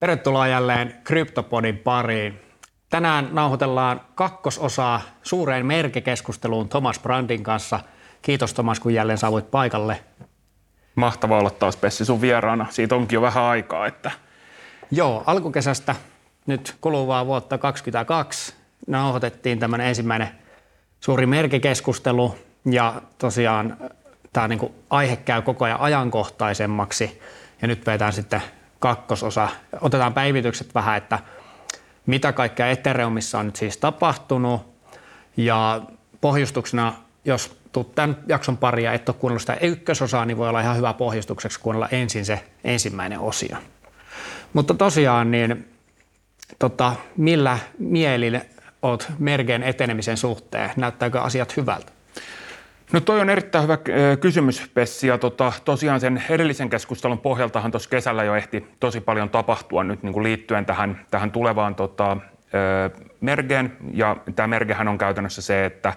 Tervetuloa jälleen Kryptopodin pariin. Tänään nauhoitellaan kakkososaa suureen merkekeskusteluun Thomas Brandin kanssa. Kiitos Thomas, kun jälleen saavuit paikalle. Mahtavaa olla taas Pessi sun vieraana. Siitä onkin jo vähän aikaa. Että... Joo, alkukesästä nyt kuluvaa vuotta 2022 nauhoitettiin tämän ensimmäinen suuri merkekeskustelu ja tosiaan tämä niin aihe käy koko ajan ajankohtaisemmaksi ja nyt vetään sitten kakkososa. Otetaan päivitykset vähän, että mitä kaikkea Ethereumissa on nyt siis tapahtunut. Ja pohjustuksena, jos tuut tämän jakson pari ja et ole kuunnellut sitä ykkösosaa, niin voi olla ihan hyvä pohjustukseksi kuunnella ensin se ensimmäinen osio. Mutta tosiaan, niin tota, millä mielin oot Mergen etenemisen suhteen? Näyttääkö asiat hyvältä? No toi on erittäin hyvä äh, kysymys, Pessi. Ja tota, tosiaan sen edellisen keskustelun pohjaltahan tuossa kesällä jo ehti tosi paljon tapahtua nyt niin kuin liittyen tähän, tähän tulevaan tota, äh, mergeen. Ja tämä mergehän on käytännössä se, että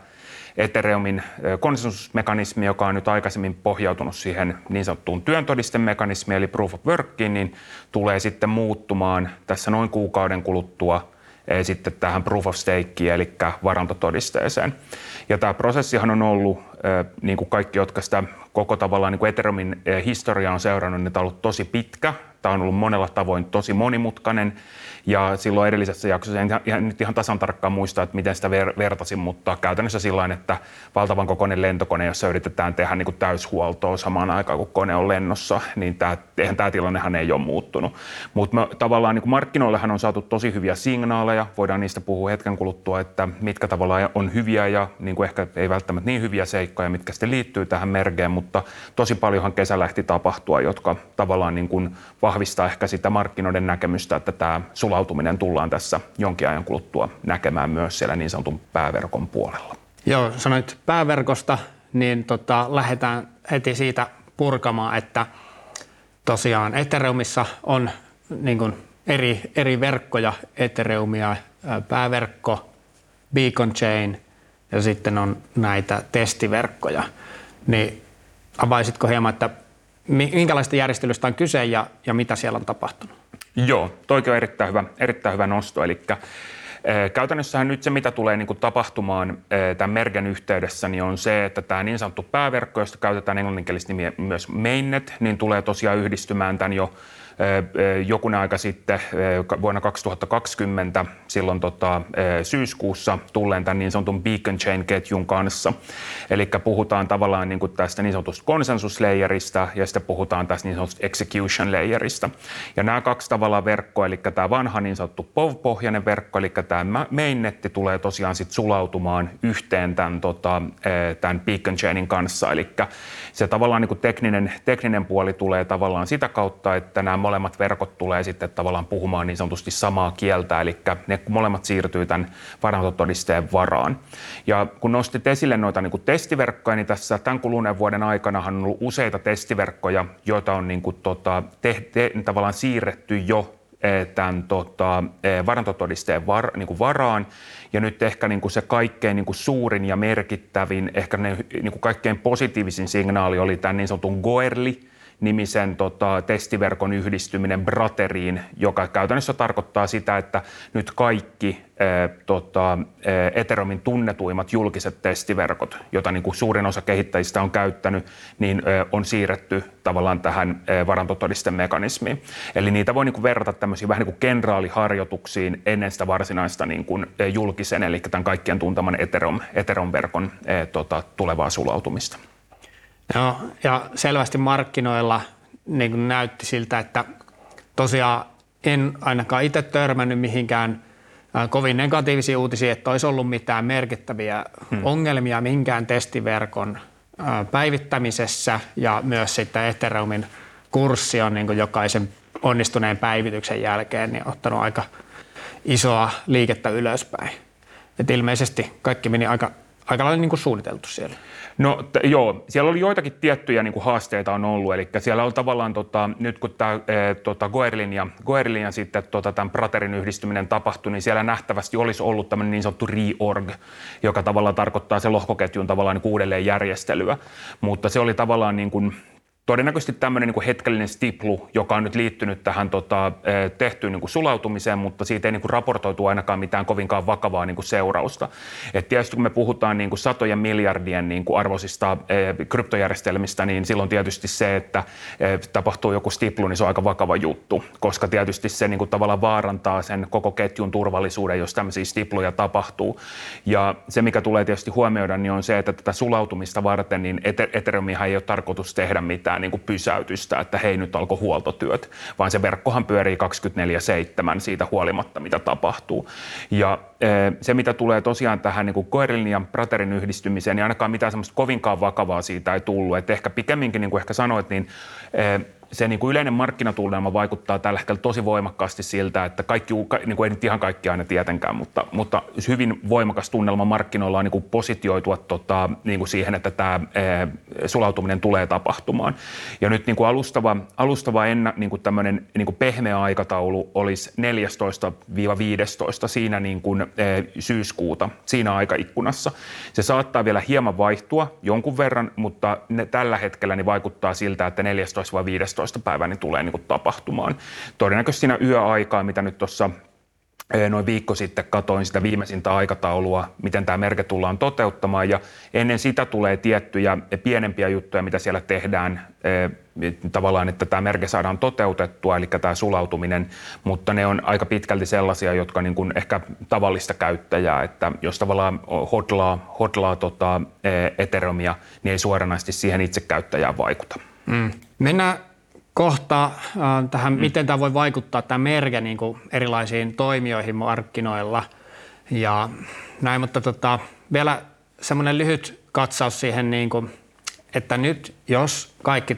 Ethereumin äh, konsensusmekanismi, joka on nyt aikaisemmin pohjautunut siihen niin sanottuun työntodistemekanismiin, eli proof of workiin, niin tulee sitten muuttumaan tässä noin kuukauden kuluttua – sitten tähän proof of stakeen, eli varantotodisteeseen. Ja tämä prosessihan on ollut, niin kuin kaikki, jotka sitä koko tavallaan niin kuin Ethereumin historiaa on seurannut, niin tämä on ollut tosi pitkä. Tämä on ollut monella tavoin tosi monimutkainen ja silloin edellisessä jaksossa, en ihan, nyt ihan tasan tarkkaan muista, että miten sitä ver, vertasin, mutta käytännössä sillä että valtavan kokoinen lentokone, jossa yritetään tehdä niin kuin täyshuoltoa samaan aikaan, kun kone on lennossa, niin tämä, eihän tämä tilannehan ei ole muuttunut. Mutta tavallaan niin kuin markkinoillehan on saatu tosi hyviä signaaleja, voidaan niistä puhua hetken kuluttua, että mitkä tavallaan on hyviä ja niin kuin ehkä ei välttämättä niin hyviä seikkoja, mitkä sitten liittyy tähän mergeen, mutta tosi paljonhan kesällä ehti tapahtua, jotka tavallaan niin kuin vahvistaa ehkä sitä markkinoiden näkemystä, että tämä sulautuminen tullaan tässä jonkin ajan kuluttua näkemään myös siellä niin sanotun pääverkon puolella. Joo, sanoit pääverkosta, niin tota, lähdetään heti siitä purkamaan, että tosiaan Ethereumissa on niin kuin eri, eri verkkoja, Ethereumia, pääverkko, Beacon Chain ja sitten on näitä testiverkkoja. Niin avaisitko hieman, että minkälaista järjestelystä on kyse ja, ja mitä siellä on tapahtunut? Joo, toikin on erittäin hyvä, erittäin hyvä nosto. Eli Käytännössähän nyt se, mitä tulee niin kuin tapahtumaan tämän Mergen yhteydessä, niin on se, että tämä niin sanottu pääverkko, josta käytetään englanninkielistä nimiä myös mainnet, niin tulee tosiaan yhdistymään tämän jo jokunen aika sitten vuonna 2020, silloin tota, syyskuussa tulleen tämän niin sanotun Beacon Chain-ketjun kanssa. Eli puhutaan tavallaan niin kuin tästä niin sanotusta konsensuslayerista ja sitten puhutaan tästä niin sanotusta execution layerista. Ja nämä kaksi tavallaan verkkoa, eli tämä vanha niin sanottu POV-pohjainen verkko, eli tämä mainnetti tulee tosiaan sitten sulautumaan yhteen tämän, tota, tämän Beacon Chainin kanssa. Eli se tavallaan niin kuin tekninen, tekninen puoli tulee tavallaan sitä kautta, että nämä molemmat verkot tulee sitten tavallaan puhumaan niin sanotusti samaa kieltä, eli ne molemmat siirtyy tämän varantotodisteen varaan. Ja kun nostit esille noita niin kuin testiverkkoja, niin tässä tämän kuluneen vuoden aikana on ollut useita testiverkkoja, joita on niin kuin, tota, te, te, tavallaan siirretty jo eh, tämän tota, eh, varantotodisteen var, niin kuin varaan. Ja nyt ehkä niin kuin se kaikkein niin kuin suurin ja merkittävin, ehkä ne, niin kuin kaikkein positiivisin signaali oli tämä niin sanotun Goerli, nimisen tota, testiverkon yhdistyminen Brateriin, joka käytännössä tarkoittaa sitä, että nyt kaikki ää, tota, Ethereumin tunnetuimmat julkiset testiverkot, joita niin kuin suurin osa kehittäjistä on käyttänyt, niin ää, on siirretty tavallaan tähän ää, varantotodistemekanismiin. Eli niitä voi niin kuin verrata tämmöisiin vähän niin kuin kenraaliharjoituksiin ennen sitä varsinaista niin kuin, julkisen, eli tämän kaikkien tunteman Ethereum, Ethereum-verkon ää, tota, tulevaa sulautumista. Joo, ja selvästi markkinoilla niin kuin näytti siltä, että tosiaan en ainakaan itse törmännyt mihinkään kovin negatiivisia uutisia, että olisi ollut mitään merkittäviä hmm. ongelmia minkään testiverkon päivittämisessä ja myös sitten Ethereumin kurssi on niin kuin jokaisen onnistuneen päivityksen jälkeen niin ottanut aika isoa liikettä ylöspäin. Et ilmeisesti kaikki meni aika, aika lailla niin kuin suunniteltu siellä. No t- joo, siellä oli joitakin tiettyjä niin kuin haasteita on ollut, eli siellä on tavallaan tota, nyt kun tämä e, tota, Goerlin ja, Goerlin ja sitten tota, tämän Praterin yhdistyminen tapahtui, niin siellä nähtävästi olisi ollut tämmöinen niin sanottu reorg, joka tavallaan tarkoittaa se lohkoketjun tavallaan niin uudelleen järjestelyä, mutta se oli tavallaan niin kuin todennäköisesti tämmöinen niin kuin hetkellinen stiplu, joka on nyt liittynyt tähän tota, tehtyyn niin kuin sulautumiseen, mutta siitä ei niin kuin raportoitu ainakaan mitään kovinkaan vakavaa niin kuin seurausta. Et tietysti kun me puhutaan niin kuin satojen miljardien niin kuin arvoisista kryptojärjestelmistä, niin silloin tietysti se, että tapahtuu joku stiplu, niin se on aika vakava juttu, koska tietysti se niin kuin tavallaan vaarantaa sen koko ketjun turvallisuuden, jos tämmöisiä stipluja tapahtuu. Ja se, mikä tulee tietysti huomioida, niin on se, että tätä sulautumista varten niin Ethereumihan ei ole tarkoitus tehdä mitään niin kuin pysäytystä, että hei nyt alkoi huoltotyöt, vaan se verkkohan pyörii 24-7 siitä huolimatta, mitä tapahtuu. Ja se, mitä tulee tosiaan tähän niin Koerin ja Praterin yhdistymiseen, niin ainakaan mitään semmoista kovinkaan vakavaa siitä ei tullut. Että ehkä pikemminkin, niin kuin ehkä sanoit, niin se niin kuin yleinen markkinatunnelma vaikuttaa tällä hetkellä tosi voimakkaasti siltä, että kaikki, niin kuin ei nyt ihan kaikki aina tietenkään, mutta, mutta hyvin voimakas tunnelma markkinoilla on niin kuin positioitua tota, niin kuin siihen, että tämä sulautuminen tulee tapahtumaan. Ja nyt niin kuin alustava, alustava enna, niin kuin tämmöinen niin kuin pehmeä aikataulu olisi 14-15 siinä niin kuin, syyskuuta, siinä aikaikkunassa. Se saattaa vielä hieman vaihtua jonkun verran, mutta ne, tällä hetkellä niin vaikuttaa siltä, että 14-15 15 päivää niin tulee niin kuin tapahtumaan. Todennäköisesti siinä yöaikaa, mitä nyt tuossa noin viikko sitten katoin sitä viimeisintä aikataulua, miten tämä merke tullaan toteuttamaan ja ennen sitä tulee tiettyjä pienempiä juttuja, mitä siellä tehdään eh, tavallaan, että tämä merke saadaan toteutettua, eli tämä sulautuminen, mutta ne on aika pitkälti sellaisia, jotka niin kuin ehkä tavallista käyttäjää, että jos tavallaan hodlaa, hodlaa tota, Ethereumia, niin ei suoranaisesti siihen itse käyttäjään vaikuta. Mm. Mennään kohta äh, tähän, mm. miten tämä voi vaikuttaa tämä merke niin kuin erilaisiin toimijoihin markkinoilla ja näin, mutta tota, vielä semmoinen lyhyt katsaus siihen, niin kuin, että nyt jos kaikki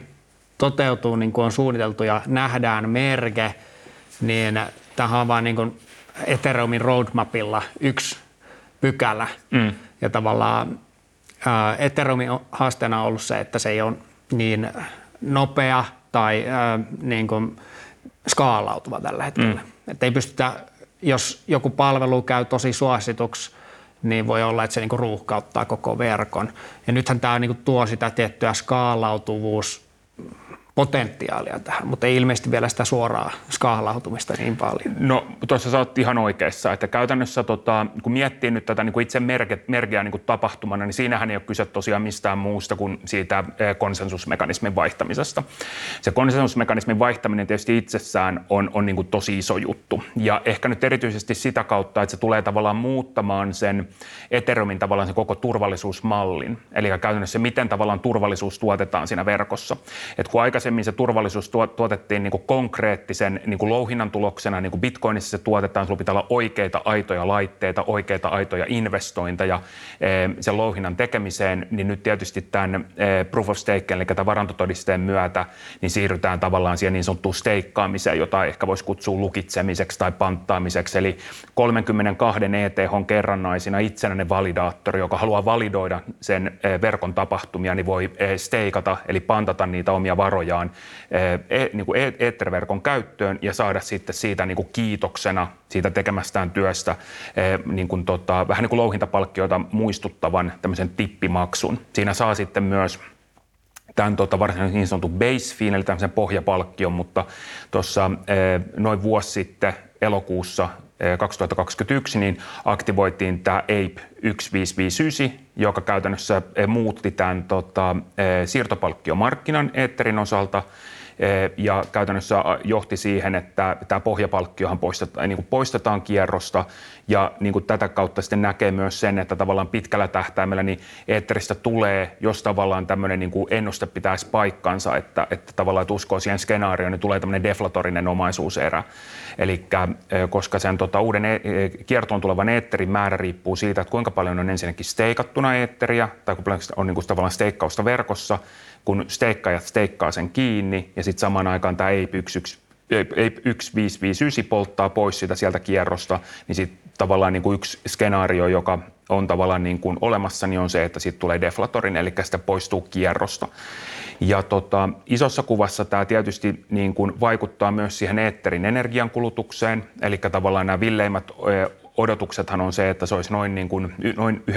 toteutuu niin kuin on suunniteltu ja nähdään merke, niin tähän on vain niin kuin Ethereumin roadmapilla yksi pykälä. Mm. Ja tavallaan äh, Ethereumin haasteena on ollut se, että se ei ole niin nopea – tai äh, niin kuin skaalautuva tällä hetkellä. Mm. Että ei pystytä, jos joku palvelu käy tosi suosituksi, niin voi olla, että se niinku ruuhkauttaa koko verkon. Ja nythän tämä niinku tuo sitä tiettyä skaalautuvuus potentiaalia tähän, mutta ei ilmeisesti vielä sitä suoraa skaalautumista niin paljon. No tuossa sä oot ihan oikeassa, että käytännössä tota, kun miettii nyt tätä niin kuin itse merke, merkeä niin tapahtumana, niin siinähän ei ole kyse tosiaan mistään muusta kuin siitä eh, konsensusmekanismin vaihtamisesta. Se konsensusmekanismin vaihtaminen tietysti itsessään on, on niin kuin tosi iso juttu ja ehkä nyt erityisesti sitä kautta, että se tulee tavallaan muuttamaan sen Ethereumin tavallaan sen koko turvallisuusmallin, eli käytännössä miten tavallaan turvallisuus tuotetaan siinä verkossa. Et kun aika aikaisemmin se turvallisuus tuotettiin niin kuin konkreettisen niin kuin louhinnan tuloksena, niin kuin Bitcoinissa se tuotetaan, sulla pitää olla oikeita aitoja laitteita, oikeita aitoja investointeja eh, sen louhinnan tekemiseen, niin nyt tietysti tämän eh, proof of stake, eli tämän varantotodisteen myötä, niin siirrytään tavallaan siihen niin sanottuun steikkaamiseen, jota ehkä voisi kutsua lukitsemiseksi tai panttaamiseksi, eli 32 ETH kerrannaisina itsenäinen validaattori, joka haluaa validoida sen eh, verkon tapahtumia, niin voi steikata, eli pantata niitä omia varoja varojaan e, niin kuin Etherverkon käyttöön ja saada sitten siitä niin kuin kiitoksena siitä tekemästään työstä niin kuin tota, vähän niin kuin louhintapalkkioita muistuttavan tämmöisen tippimaksun. Siinä saa sitten myös tämän tota, varsinaisen niin sanotun base fee, eli tämmöisen pohjapalkkion, mutta tuossa noin vuosi sitten elokuussa 2021 niin aktivoitiin tämä APE 1559, joka käytännössä muutti tämän tota, siirtopalkkiomarkkinan Etherin osalta ja käytännössä johti siihen, että tämä pohjapalkkiohan poistetaan, niin kuin poistetaan kierrosta ja niin kuin tätä kautta sitten näkee myös sen, että tavallaan pitkällä tähtäimellä niin Eetteristä tulee, jos tavallaan tämmöinen niin kuin ennuste pitäisi paikkansa, että, että tavallaan että uskoo siihen skenaarioon, niin tulee tämmöinen deflatorinen omaisuuserä. Eli koska sen tota, uuden e- e- kiertoon tulevan eetterin määrä riippuu siitä, että kuinka paljon on ensinnäkin steikattuna eetteriä tai kuinka paljon on niin kuin tavallaan steikkausta verkossa, kun steikkaajat steikkaa sen kiinni ja sitten samaan aikaan tämä ei 1559 polttaa pois sitä sieltä kierrosta, niin sitten tavallaan niin kuin yksi skenaario, joka on tavallaan niin kuin olemassa, niin on se, että sitten tulee deflatorin, eli sitä poistuu kierrosta. Ja tota, isossa kuvassa tämä tietysti niin kuin vaikuttaa myös siihen eetterin energiankulutukseen, eli tavallaan nämä villeimmät odotuksethan on se, että se olisi noin, niin kuin, noin 99,95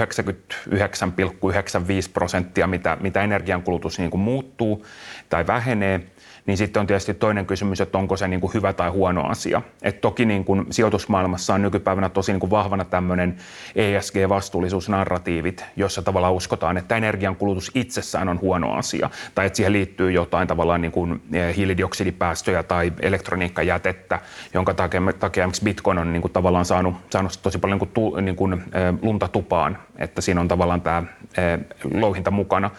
prosenttia, mitä, mitä energiankulutus niin kuin muuttuu tai vähenee – niin sitten on tietysti toinen kysymys, että onko se niin kuin hyvä tai huono asia. Et toki niin kuin sijoitusmaailmassa on nykypäivänä tosi niin kuin vahvana tämmöinen ESG-vastuullisuusnarratiivit, jossa tavallaan uskotaan, että energiankulutus itsessään on huono asia, tai että siihen liittyy jotain tavallaan niin kuin eh, hiilidioksidipäästöjä tai elektroniikkajätettä, jonka takia, takia Bitcoin on niin kuin tavallaan saanut, saanut tosi paljon niin kuin, niin kuin, eh, lunta tupaan, että siinä on tavallaan tämä eh, louhinta mukana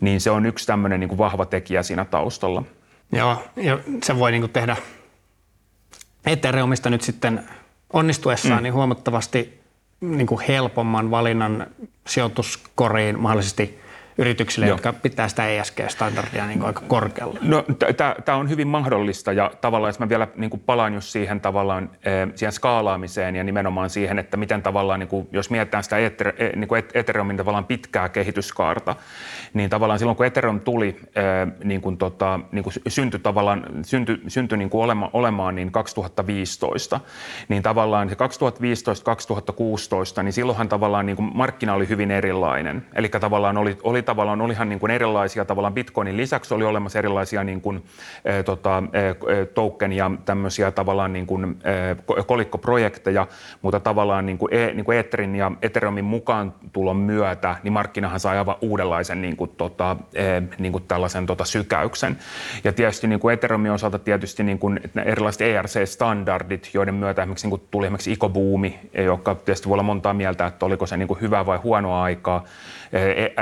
niin se on yksi tämmöinen niin kuin vahva tekijä siinä taustalla. Joo, ja se voi niin kuin tehdä Ethereumista nyt sitten onnistuessaan mm. niin huomattavasti niin kuin helpomman valinnan sijoituskoriin mahdollisesti yrityksille, Joo. jotka pitää sitä ESG-standardia niin aika korkealla? No, tämä on hyvin mahdollista ja tavallaan, jos mä vielä niin kuin palaan just siihen tavallaan siihen skaalaamiseen ja nimenomaan siihen, että miten tavallaan, niin kuin, jos mietitään sitä Ether, e, niin kuin Ethereumin tavallaan pitkää kehityskaarta, niin tavallaan silloin kun Ethereum tuli, niin kuin tota, niin kuin syntyi tavallaan, syntyi, syntyi niin kuin olema, olemaan niin 2015, niin tavallaan se 2015-2016, niin silloinhan tavallaan niin kuin markkina oli hyvin erilainen. Eli tavallaan oli, oli tavallaan olihan niin kuin erilaisia, tavallaan Bitcoinin lisäksi oli olemassa erilaisia niin kuin, e, tota, e, token ja tämmöisiä tavallaan niin kuin, e, kolikkoprojekteja, mutta tavallaan niin kuin, e, niin kuin Etherin ja Ethereumin mukaan tulon myötä, niin markkinahan sai aivan uudenlaisen niin kuin, tota, e, niin kuin tällaisen tota, sykäyksen. Ja tietysti niin kuin Ethereumin osalta tietysti niin kuin erilaiset ERC-standardit, joiden myötä esimerkiksi niin kuin tuli esimerkiksi ikobuumi, joka tietysti voi olla montaa mieltä, että oliko se niin kuin hyvää vai huonoa aikaa,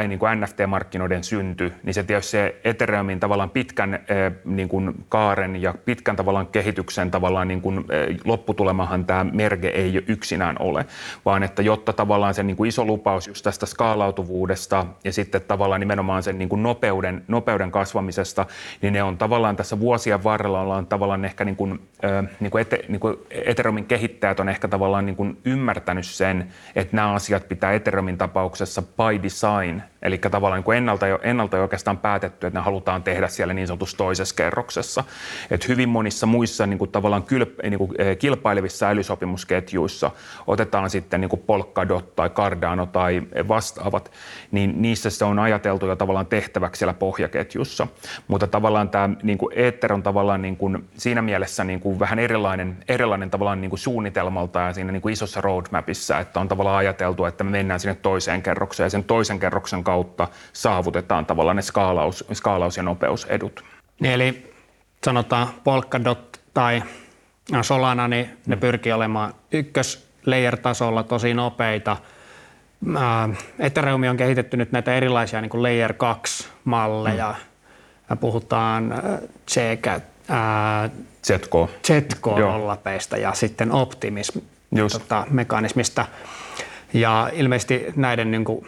niin kuin NFT-markkinoiden synty, niin se tietysti se Ethereumin tavallaan pitkän niin kuin kaaren ja pitkän tavallaan kehityksen tavallaan niin kuin, lopputulemahan tämä merge ei yksinään ole, vaan että jotta tavallaan se niin kuin iso lupaus just tästä skaalautuvuudesta ja sitten tavallaan nimenomaan sen niin kuin nopeuden, nopeuden kasvamisesta, niin ne on tavallaan tässä vuosien varrella ollaan tavallaan ehkä niin kuin, niin kuin, ete, niin kuin Ethereumin kehittäjät on ehkä tavallaan niin kuin ymmärtänyt sen, että nämä asiat pitää Ethereumin tapauksessa by design Eli tavallaan niin ennalta, jo, ennalta jo oikeastaan päätetty, että ne halutaan tehdä siellä niin sanotussa toisessa kerroksessa. Et hyvin monissa muissa niin kuin tavallaan kylp, niin kuin, eh, kilpailevissa älysopimusketjuissa otetaan sitten niin kuin Polkadot tai Cardano tai vastaavat, niin niissä se on ajateltu jo tavallaan tehtäväksi siellä pohjaketjussa. Mutta tavallaan tämä niin kuin Ether on tavallaan niin kuin, siinä mielessä niin kuin vähän erilainen, erilainen tavallaan niin kuin suunnitelmalta ja siinä niin kuin isossa roadmapissa, että on tavallaan ajateltu, että me mennään sinne toiseen kerrokseen ja sen toisen kerroksen kautta saavutetaan tavallaan ne skaalaus, skaalaus- ja nopeusedut. Niin eli sanotaan Polkadot tai Solana, niin ne mm. pyrkii olemaan ykkös tasolla tosi nopeita. Ethereum on kehitetty nyt näitä erilaisia niin kuin layer 2 malleja. Mm. Puhutaan sekä Zetko. Zetko nollapeista ja sitten Optimis tota, mekanismista. Ja ilmeisesti näiden niin kuin,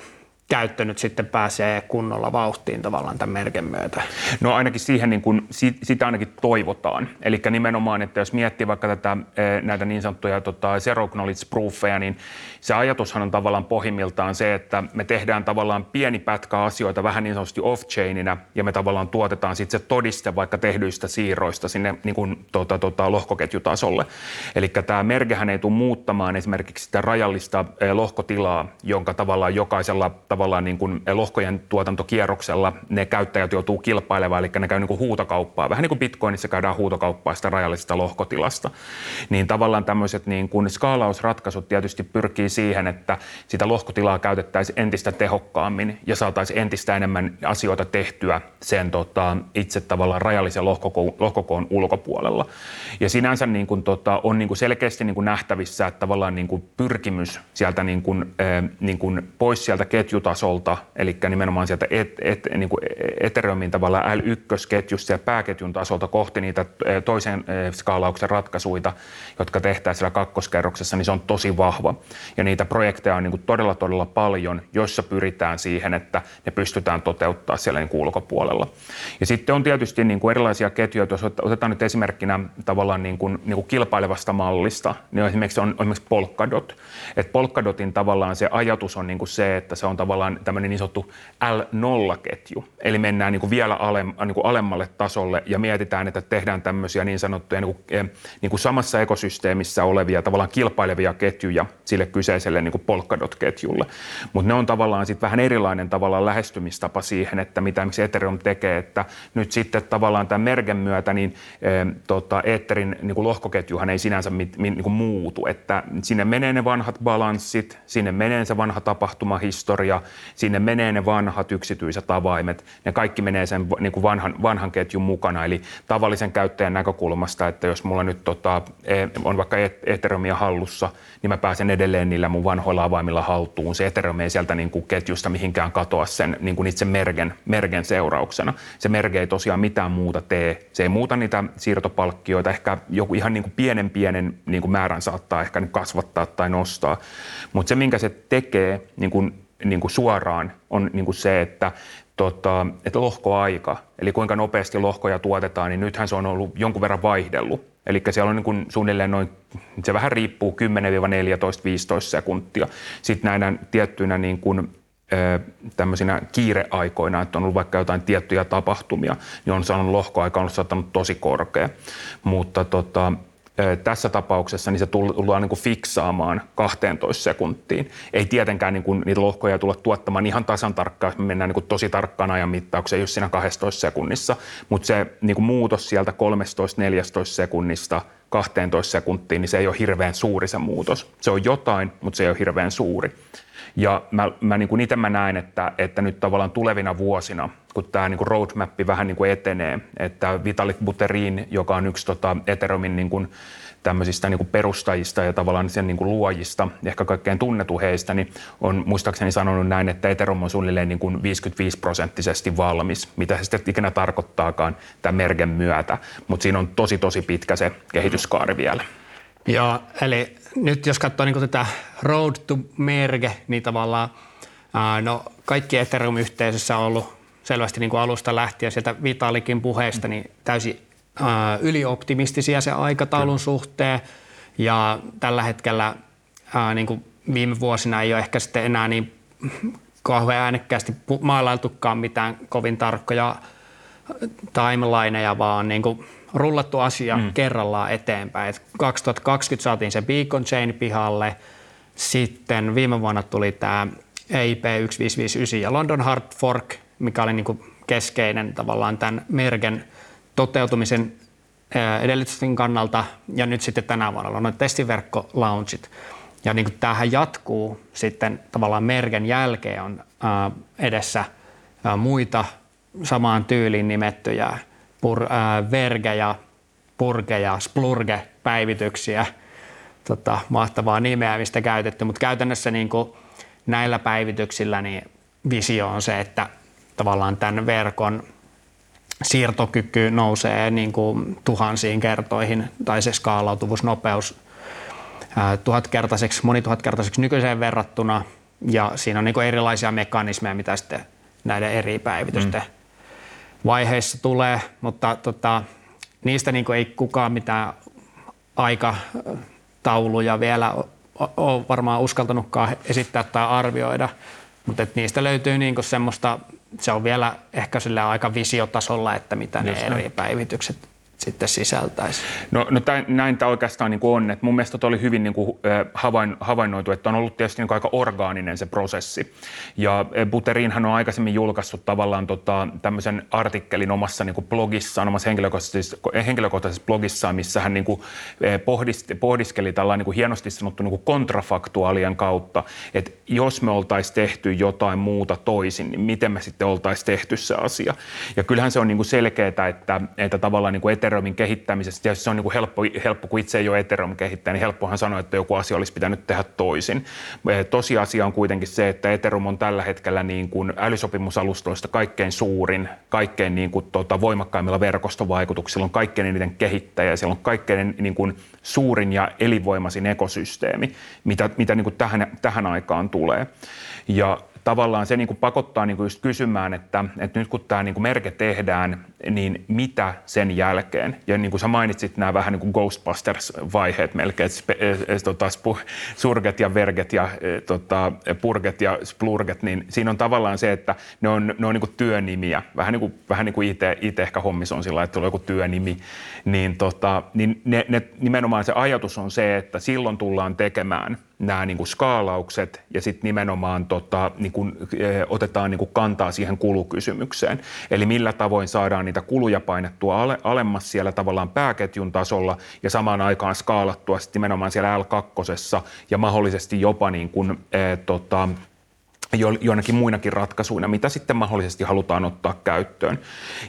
käyttö nyt sitten pääsee kunnolla vauhtiin tavallaan tämän merken myötä? No ainakin siihen niin kuin, sitä ainakin toivotaan. Eli nimenomaan, että jos miettii vaikka tätä, eh, näitä niin sanottuja tota, zero knowledge proofeja, niin se ajatushan on tavallaan pohjimmiltaan se, että me tehdään tavallaan pieni pätkä asioita vähän niin sanotusti off-chainina ja me tavallaan tuotetaan sitten se todiste vaikka tehdyistä siirroista sinne niin kuin, tota, tota, lohkoketjutasolle. Eli tämä merkehän ei tule muuttamaan esimerkiksi sitä rajallista eh, lohkotilaa, jonka tavallaan jokaisella tavallaan niin kuin lohkojen tuotantokierroksella ne käyttäjät joutuu kilpailemaan, eli ne käy niin kuin huutokauppaa. Vähän niin kuin Bitcoinissa käydään huutokauppaa sitä rajallisesta lohkotilasta. Niin tavallaan tämmöiset niin kuin skaalausratkaisut tietysti pyrkii siihen, että sitä lohkotilaa käytettäisiin entistä tehokkaammin ja saataisiin entistä enemmän asioita tehtyä sen tota, itse tavallaan rajallisen lohkokoon, lohkokoon ulkopuolella. Ja sinänsä niin kuin, tota, on niin kuin selkeästi niin kuin nähtävissä, että tavallaan niin kuin pyrkimys sieltä niin kuin, äh, niin kuin pois sieltä ketjutasolta, eli nimenomaan sieltä et, et, niin kuin Ethereumin tavallaan L1-ketjusta ja pääketjun tasolta kohti niitä toisen skaalauksen ratkaisuja, jotka tehtäisiin siellä kakkoskerroksessa, niin se on tosi vahva. Ja niitä projekteja on niin kuin todella, todella paljon, joissa pyritään siihen, että ne pystytään toteuttaa siellä niin kuin ulkopuolella. Ja sitten on tietysti niin kuin erilaisia ketjuja, jos otetaan nyt esimerkkinä tavallaan niin kuin, niin kuin kilpailevasta mallista, niin esimerkiksi on, on esimerkiksi Polkadot. Et Polkadotin tavallaan se ajatus on niin kuin se, että se on tavallaan tavallaan tämmöinen niin sanottu L0-ketju. Eli mennään niin kuin vielä alem, niin kuin alemmalle tasolle ja mietitään, että tehdään tämmöisiä niin sanottuja niin kuin, eh, niin kuin samassa ekosysteemissä olevia tavallaan kilpailevia ketjuja sille kyseiselle niin kuin Polkadot-ketjulle. Mutta ne on tavallaan sitten vähän erilainen tavallaan lähestymistapa siihen, että mitä Ethereum tekee, että nyt sitten tavallaan tämän mergen myötä niin e, tota, Etherin niin kuin lohkoketjuhan ei sinänsä mit, mit, niin kuin muutu, että sinne menee ne vanhat balanssit, sinne menee se vanha tapahtumahistoria, sinne menee ne vanhat yksityiset avaimet, ne kaikki menee sen niin kuin vanhan, vanhan ketjun mukana, eli tavallisen käyttäjän näkökulmasta, että jos mulla nyt tota, e, on vaikka Ethereumia hallussa, niin mä pääsen edelleen niillä mun vanhoilla avaimilla haltuun. Se Ethereum ei sieltä niin kuin ketjusta mihinkään katoa sen niin kuin itse mergen, mergen seurauksena. Se merge ei tosiaan mitään muuta tee. Se ei muuta niitä siirtopalkkioita. Ehkä joku ihan niin kuin pienen pienen niin kuin määrän saattaa ehkä kasvattaa tai nostaa. Mutta se, minkä se tekee niin kuin, niin kuin suoraan, on niin kuin se, että tota, että lohkoaika, eli kuinka nopeasti lohkoja tuotetaan, niin nythän se on ollut jonkun verran vaihdellut. Eli siellä on niin kuin suunnilleen noin, se vähän riippuu 10-14-15 sekuntia. Sitten näinä tiettyinä niin kuin, tämmöisinä kiireaikoina, että on ollut vaikka jotain tiettyjä tapahtumia, niin on saanut lohkoaika on saattanut tosi korkea. Mutta tota, tässä tapauksessa niin se tullaan niin kuin fiksaamaan 12 sekuntiin. Ei tietenkään niin kuin niitä lohkoja tulla tuottamaan ihan tasan tarkkaan, me mennään niin kuin tosi tarkkaan ajan mittaukseen just siinä 12 sekunnissa, mutta se niin kuin muutos sieltä 13-14 sekunnista 12 sekuntiin, niin se ei ole hirveän suuri se muutos. Se on jotain, mutta se ei ole hirveän suuri. Ja mä, mä niin kuin itse mä näen, että, että nyt tavallaan tulevina vuosina, kun tämä niin roadmap vähän niin kuin etenee, että Vitalik Buterin, joka on yksi tota Ethereumin niin kuin tämmöisistä niin kuin perustajista ja tavallaan sen niin kuin luojista, ehkä kaikkein tunnetu heistä, niin on muistaakseni sanonut näin, että Ethereum on suunnilleen niin kuin 55 prosenttisesti valmis, mitä se sitten ikinä tarkoittaakaan tämän mergen myötä, mutta siinä on tosi tosi pitkä se kehityskaari vielä. Joo, eli nyt jos katsoo niin tätä Road to Merge, niin tavallaan ää, no, kaikki Ethereum-yhteisössä on ollut selvästi niin kuin alusta lähtien sieltä Vitalikin puheesta niin täysin ää, ylioptimistisia se aikataulun Kyllä. suhteen. Ja tällä hetkellä ää, niin kuin viime vuosina ei ole ehkä sitten enää niin kauhean äänekkäästi maalailtukaan mitään kovin tarkkoja timelineja, vaan niin kuin rullattu asia mm. kerrallaan eteenpäin. Et 2020 saatiin se Beacon Chain pihalle, sitten viime vuonna tuli tämä EIP 1559 ja London Hard Fork, mikä oli niinku keskeinen tavallaan tämän mergen toteutumisen edellytysten kannalta. Ja nyt sitten tänä vuonna on noin testiverkko-launchit. Ja niin tämähän jatkuu sitten tavallaan mergen jälkeen on edessä muita samaan tyyliin nimettyjä pur, äh, verge ja purge ja splurge päivityksiä. Tota, mahtavaa nimeämistä käytetty, mutta käytännössä niin kuin näillä päivityksillä niin visio on se, että tavallaan tämän verkon siirtokyky nousee niin kuin tuhansiin kertoihin tai se skaalautuvuusnopeus tuhatkertaiseksi, monituhatkertaiseksi nykyiseen verrattuna ja siinä on niin kuin erilaisia mekanismeja, mitä sitten näiden eri päivitysten mm vaiheissa tulee, mutta tota, niistä niin ei kukaan mitään aikatauluja vielä ole varmaan uskaltanutkaan esittää tai arvioida, mutta niistä löytyy niin semmoista, se on vielä ehkä sillä aika visiotasolla, että mitä ne eri päivitykset sitten sisältäisi? No, no tämän, näin tämä oikeastaan niin kuin on. että mun mielestä oli hyvin niin kuin, havain, havainnoitu, että on ollut tietysti niin kuin aika orgaaninen se prosessi. Ja Buterinhan on aikaisemmin julkaissut tavallaan tota, tämmöisen artikkelin omassa niin kuin blogissaan, omassa henkilökohtaisessa, henkilökohtaisessa blogissaan, missä hän niin kuin, pohdiskeli, pohdiskeli tällainen niin kuin hienosti sanottu niin kuin kontrafaktuaalien kautta, että jos me oltaisiin tehty jotain muuta toisin, niin miten me sitten oltaisiin tehty se asia. Ja kyllähän se on niin kuin selkeää, että, että tavallaan niin kuin Ethereumin kehittämisestä. Tietysti se on niin kuin helppo, helppo, kun itse ei ole Ethereum kehittäjä, niin helppohan sanoa, että joku asia olisi pitänyt tehdä toisin. Tosiasia on kuitenkin se, että Ethereum on tällä hetkellä niin kuin älysopimusalustoista kaikkein suurin, kaikkein niin kuin tuota, voimakkaimmilla verkostovaikutuksilla on kaikkein eniten kehittäjä, siellä on kaikkein niin kuin suurin ja elinvoimaisin ekosysteemi, mitä, mitä niin kuin tähän, tähän aikaan tulee. Ja tavallaan se niin kuin pakottaa niin kuin just kysymään, että, että nyt kun tämä niin kuin merke tehdään, niin mitä sen jälkeen? Ja niin kuin sä mainitsit nämä vähän niin kuin Ghostbusters-vaiheet melkein, että tota, surget ja verget ja tota, purget ja splurget, niin siinä on tavallaan se, että ne on, ne on niin kuin työnimiä. Vähän niin kuin, vähän niin kuin itse, itse ehkä hommissa on sillä että tulee joku työnimi. Niin, tota, niin ne, ne, nimenomaan se ajatus on se, että silloin tullaan tekemään – nämä niin kuin skaalaukset ja sitten nimenomaan tota, niin kuin, e, otetaan niin kuin kantaa siihen kulukysymykseen. Eli millä tavoin saadaan niitä kuluja painettua ale, alemmas siellä tavallaan pääketjun tasolla ja samaan aikaan skaalattua sitten nimenomaan siellä L2 ja mahdollisesti jopa niin kuin, e, tota, joinakin muinakin ratkaisuina, mitä sitten mahdollisesti halutaan ottaa käyttöön.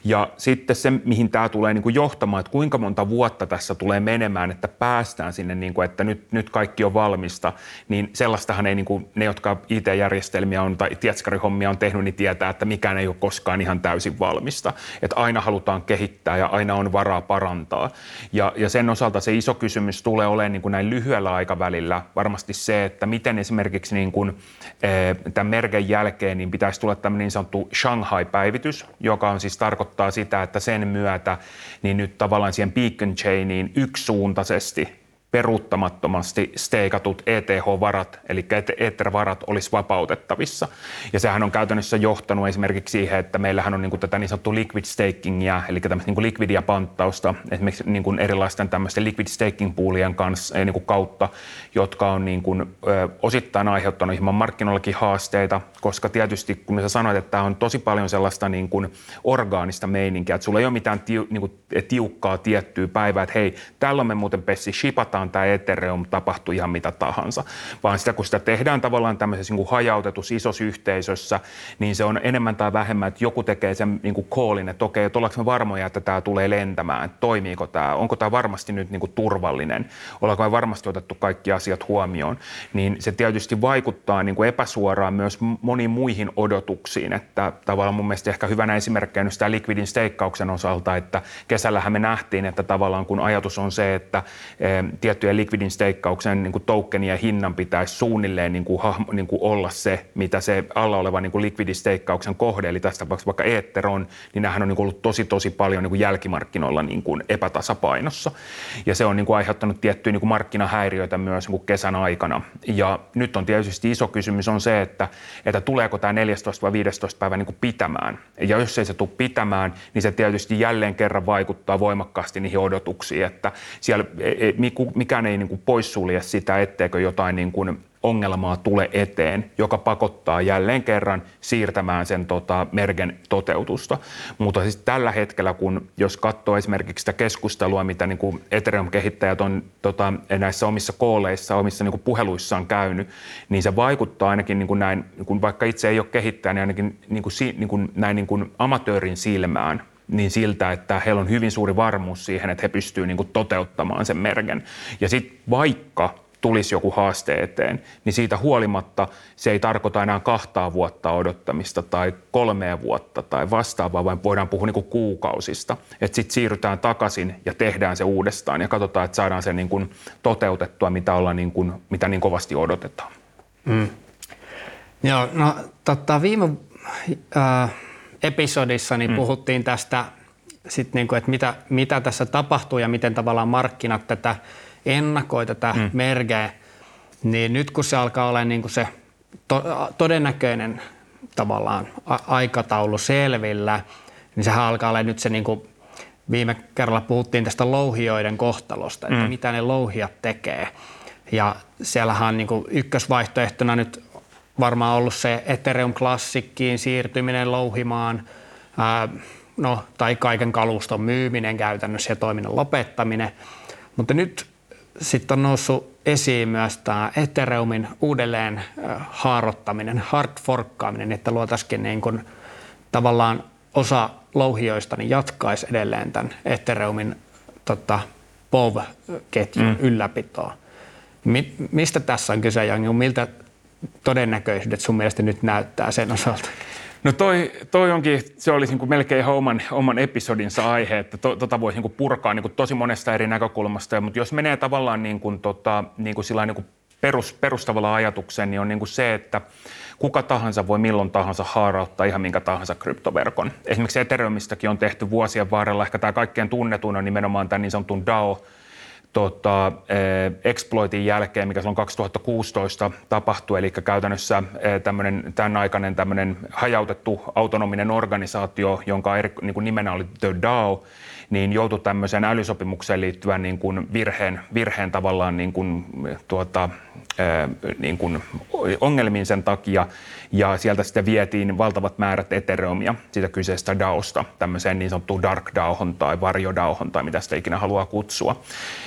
Ja sitten se, mihin tämä tulee niin kuin johtamaan, että kuinka monta vuotta tässä tulee menemään, että päästään sinne, niin kuin, että nyt, nyt kaikki on valmista, niin sellaistahan ei niin kuin, ne, jotka IT-järjestelmiä on tai tietskarihommia on tehnyt, niin tietää, että mikään ei ole koskaan ihan täysin valmista. Että aina halutaan kehittää ja aina on varaa parantaa. Ja, ja sen osalta se iso kysymys tulee olemaan niin kuin näin lyhyellä aikavälillä varmasti se, että miten esimerkiksi niin kuin, eh, merken jälkeen niin pitäisi tulla tämmöinen niin sanottu Shanghai-päivitys, joka on siis tarkoittaa sitä, että sen myötä niin nyt tavallaan siihen beacon chainiin yksisuuntaisesti peruuttamattomasti steikatut ETH-varat, eli Ether-varat olisi vapautettavissa. Ja sehän on käytännössä johtanut esimerkiksi siihen, että meillähän on niin kuin tätä niin sanottua liquid stakingia, eli tämmöistä niin kuin liquidia panttausta, esimerkiksi niin kuin erilaisten tämmöisten liquid staking poolien kanssa, niin kuin kautta, jotka on niin kuin, ö, osittain aiheuttanut ihan markkinoillakin haasteita, koska tietysti kun sä sanoit, että tämä on tosi paljon sellaista niin kuin orgaanista meininkiä, että sulla ei ole mitään tiu, niin kuin tiukkaa tiettyä päivää, että hei, tällä me muuten pessi shipataan tavallaan tämä Ethereum tapahtuu ihan mitä tahansa, vaan sitä kun sitä tehdään tavallaan tämmöisessä niin hajautetussa isossa yhteisössä, niin se on enemmän tai vähemmän, että joku tekee sen niin kuin callin, että okei, että ollaanko me varmoja, että tämä tulee lentämään, että toimiiko tämä, onko tämä varmasti nyt niin kuin turvallinen, ollaanko me varmasti otettu kaikki asiat huomioon, niin se tietysti vaikuttaa niin kuin epäsuoraan myös moniin muihin odotuksiin, että tavallaan mun mielestä ehkä hyvänä esimerkkinä nyt sitä liquidin steikkauksen osalta, että kesällähän me nähtiin, että tavallaan kun ajatus on se, että tiettyjen liquidin steikkauksen niin kuin tokenien hinnan pitäisi suunnilleen niin kuin, niin kuin olla se, mitä se alla oleva niin kuin liquidin steikkauksen kohde, eli tässä tapauksessa vaikka Ether on, niin nämähän on niin kuin ollut tosi tosi paljon niin kuin jälkimarkkinoilla niin kuin epätasapainossa. Ja se on niin kuin aiheuttanut tiettyjä niin kuin markkinahäiriöitä myös niin kuin kesän aikana. Ja nyt on tietysti iso kysymys on se, että, että tuleeko tämä 14 vai 15 päivä niin kuin pitämään. Ja jos ei se tule pitämään, niin se tietysti jälleen kerran vaikuttaa voimakkaasti niihin odotuksiin, että siellä e, e, mikään ei niin kuin poissulje sitä, etteikö jotain niin kuin ongelmaa tule eteen, joka pakottaa jälleen kerran siirtämään sen tota, mergen toteutusta. Mutta siis tällä hetkellä, kun jos katsoo esimerkiksi sitä keskustelua, mitä niin kuin Ethereum-kehittäjät on tota, näissä omissa kooleissa, omissa niin kuin puheluissaan käynyt, niin se vaikuttaa ainakin niin kuin näin, niin kuin vaikka itse ei ole kehittäjä, niin ainakin niin kuin, niin kuin, näin niin kuin amatöörin silmään niin siltä, että heillä on hyvin suuri varmuus siihen, että he pystyvät niin toteuttamaan sen mergen. Ja sitten vaikka tulisi joku haaste eteen, niin siitä huolimatta se ei tarkoita enää kahtaa vuotta odottamista tai kolmea vuotta tai vastaavaa, vaan voidaan puhua niin kuin kuukausista. Että sitten siirrytään takaisin ja tehdään se uudestaan ja katsotaan, että saadaan se niin kuin toteutettua, mitä, olla niin kuin, mitä niin kovasti odotetaan. Mm. Joo, no totta, viime... Äh episodissa niin mm. puhuttiin tästä, sit niin kuin, että mitä, mitä tässä tapahtuu ja miten tavallaan markkinat tätä ennakoi tätä mm. mergeä, niin nyt kun se alkaa olla niin kuin se to, todennäköinen tavallaan a- aikataulu selvillä, niin sehän alkaa olla nyt se niin kuin viime kerralla puhuttiin tästä louhioiden kohtalosta, että mm. mitä ne louhijat tekee. Ja siellähän on niin kuin ykkösvaihtoehtona nyt varmaan ollut se Ethereum Classickiin siirtyminen louhimaan, ää, no, tai kaiken kaluston myyminen käytännössä ja toiminnan lopettaminen. Mutta nyt sitten on noussut esiin myös tämä Ethereumin uudelleen haarottaminen, hard forkkaaminen, että luotaisiin niin kuin tavallaan osa louhioista niin jatkaisi edelleen tämän Ethereumin tota, POV-ketjun mm. ylläpitoa. Mi- mistä tässä on kyse ja miltä todennäköisyydet sun mielestä nyt näyttää sen osalta? No toi, toi onkin, se olisi niin melkein ihan oman, oman episodinsa aihe, että to, tota voisi niin purkaa niin tosi monesta eri näkökulmasta, mutta jos menee tavallaan niin kuin, tota, niin kuin sillä niin kuin perus, perustavalla ajatukseen niin on niin kuin se, että kuka tahansa voi milloin tahansa haarauttaa ihan minkä tahansa kryptoverkon. Esimerkiksi Ethereumistakin on tehty vuosien varrella, ehkä tämä kaikkein tunnetuin on nimenomaan tämä niin sanotun DAO, tota, eh, exploitin jälkeen, mikä silloin 2016 tapahtui, eli käytännössä eh, tämmöinen, tämän aikainen tämmöinen hajautettu autonominen organisaatio, jonka eri, niin kuin nimenä oli The DAO, niin joutui tämmöiseen älysopimukseen liittyvän niin kuin virheen, virheen tavallaan niin kuin, tuota, niin kuin ongelmiin sen takia, ja sieltä sitten vietiin valtavat määrät Ethereumia siitä kyseisestä DAOsta tämmöiseen niin sanottuun dark DAOhon tai varjodaohon tai mitä sitä ikinä haluaa kutsua.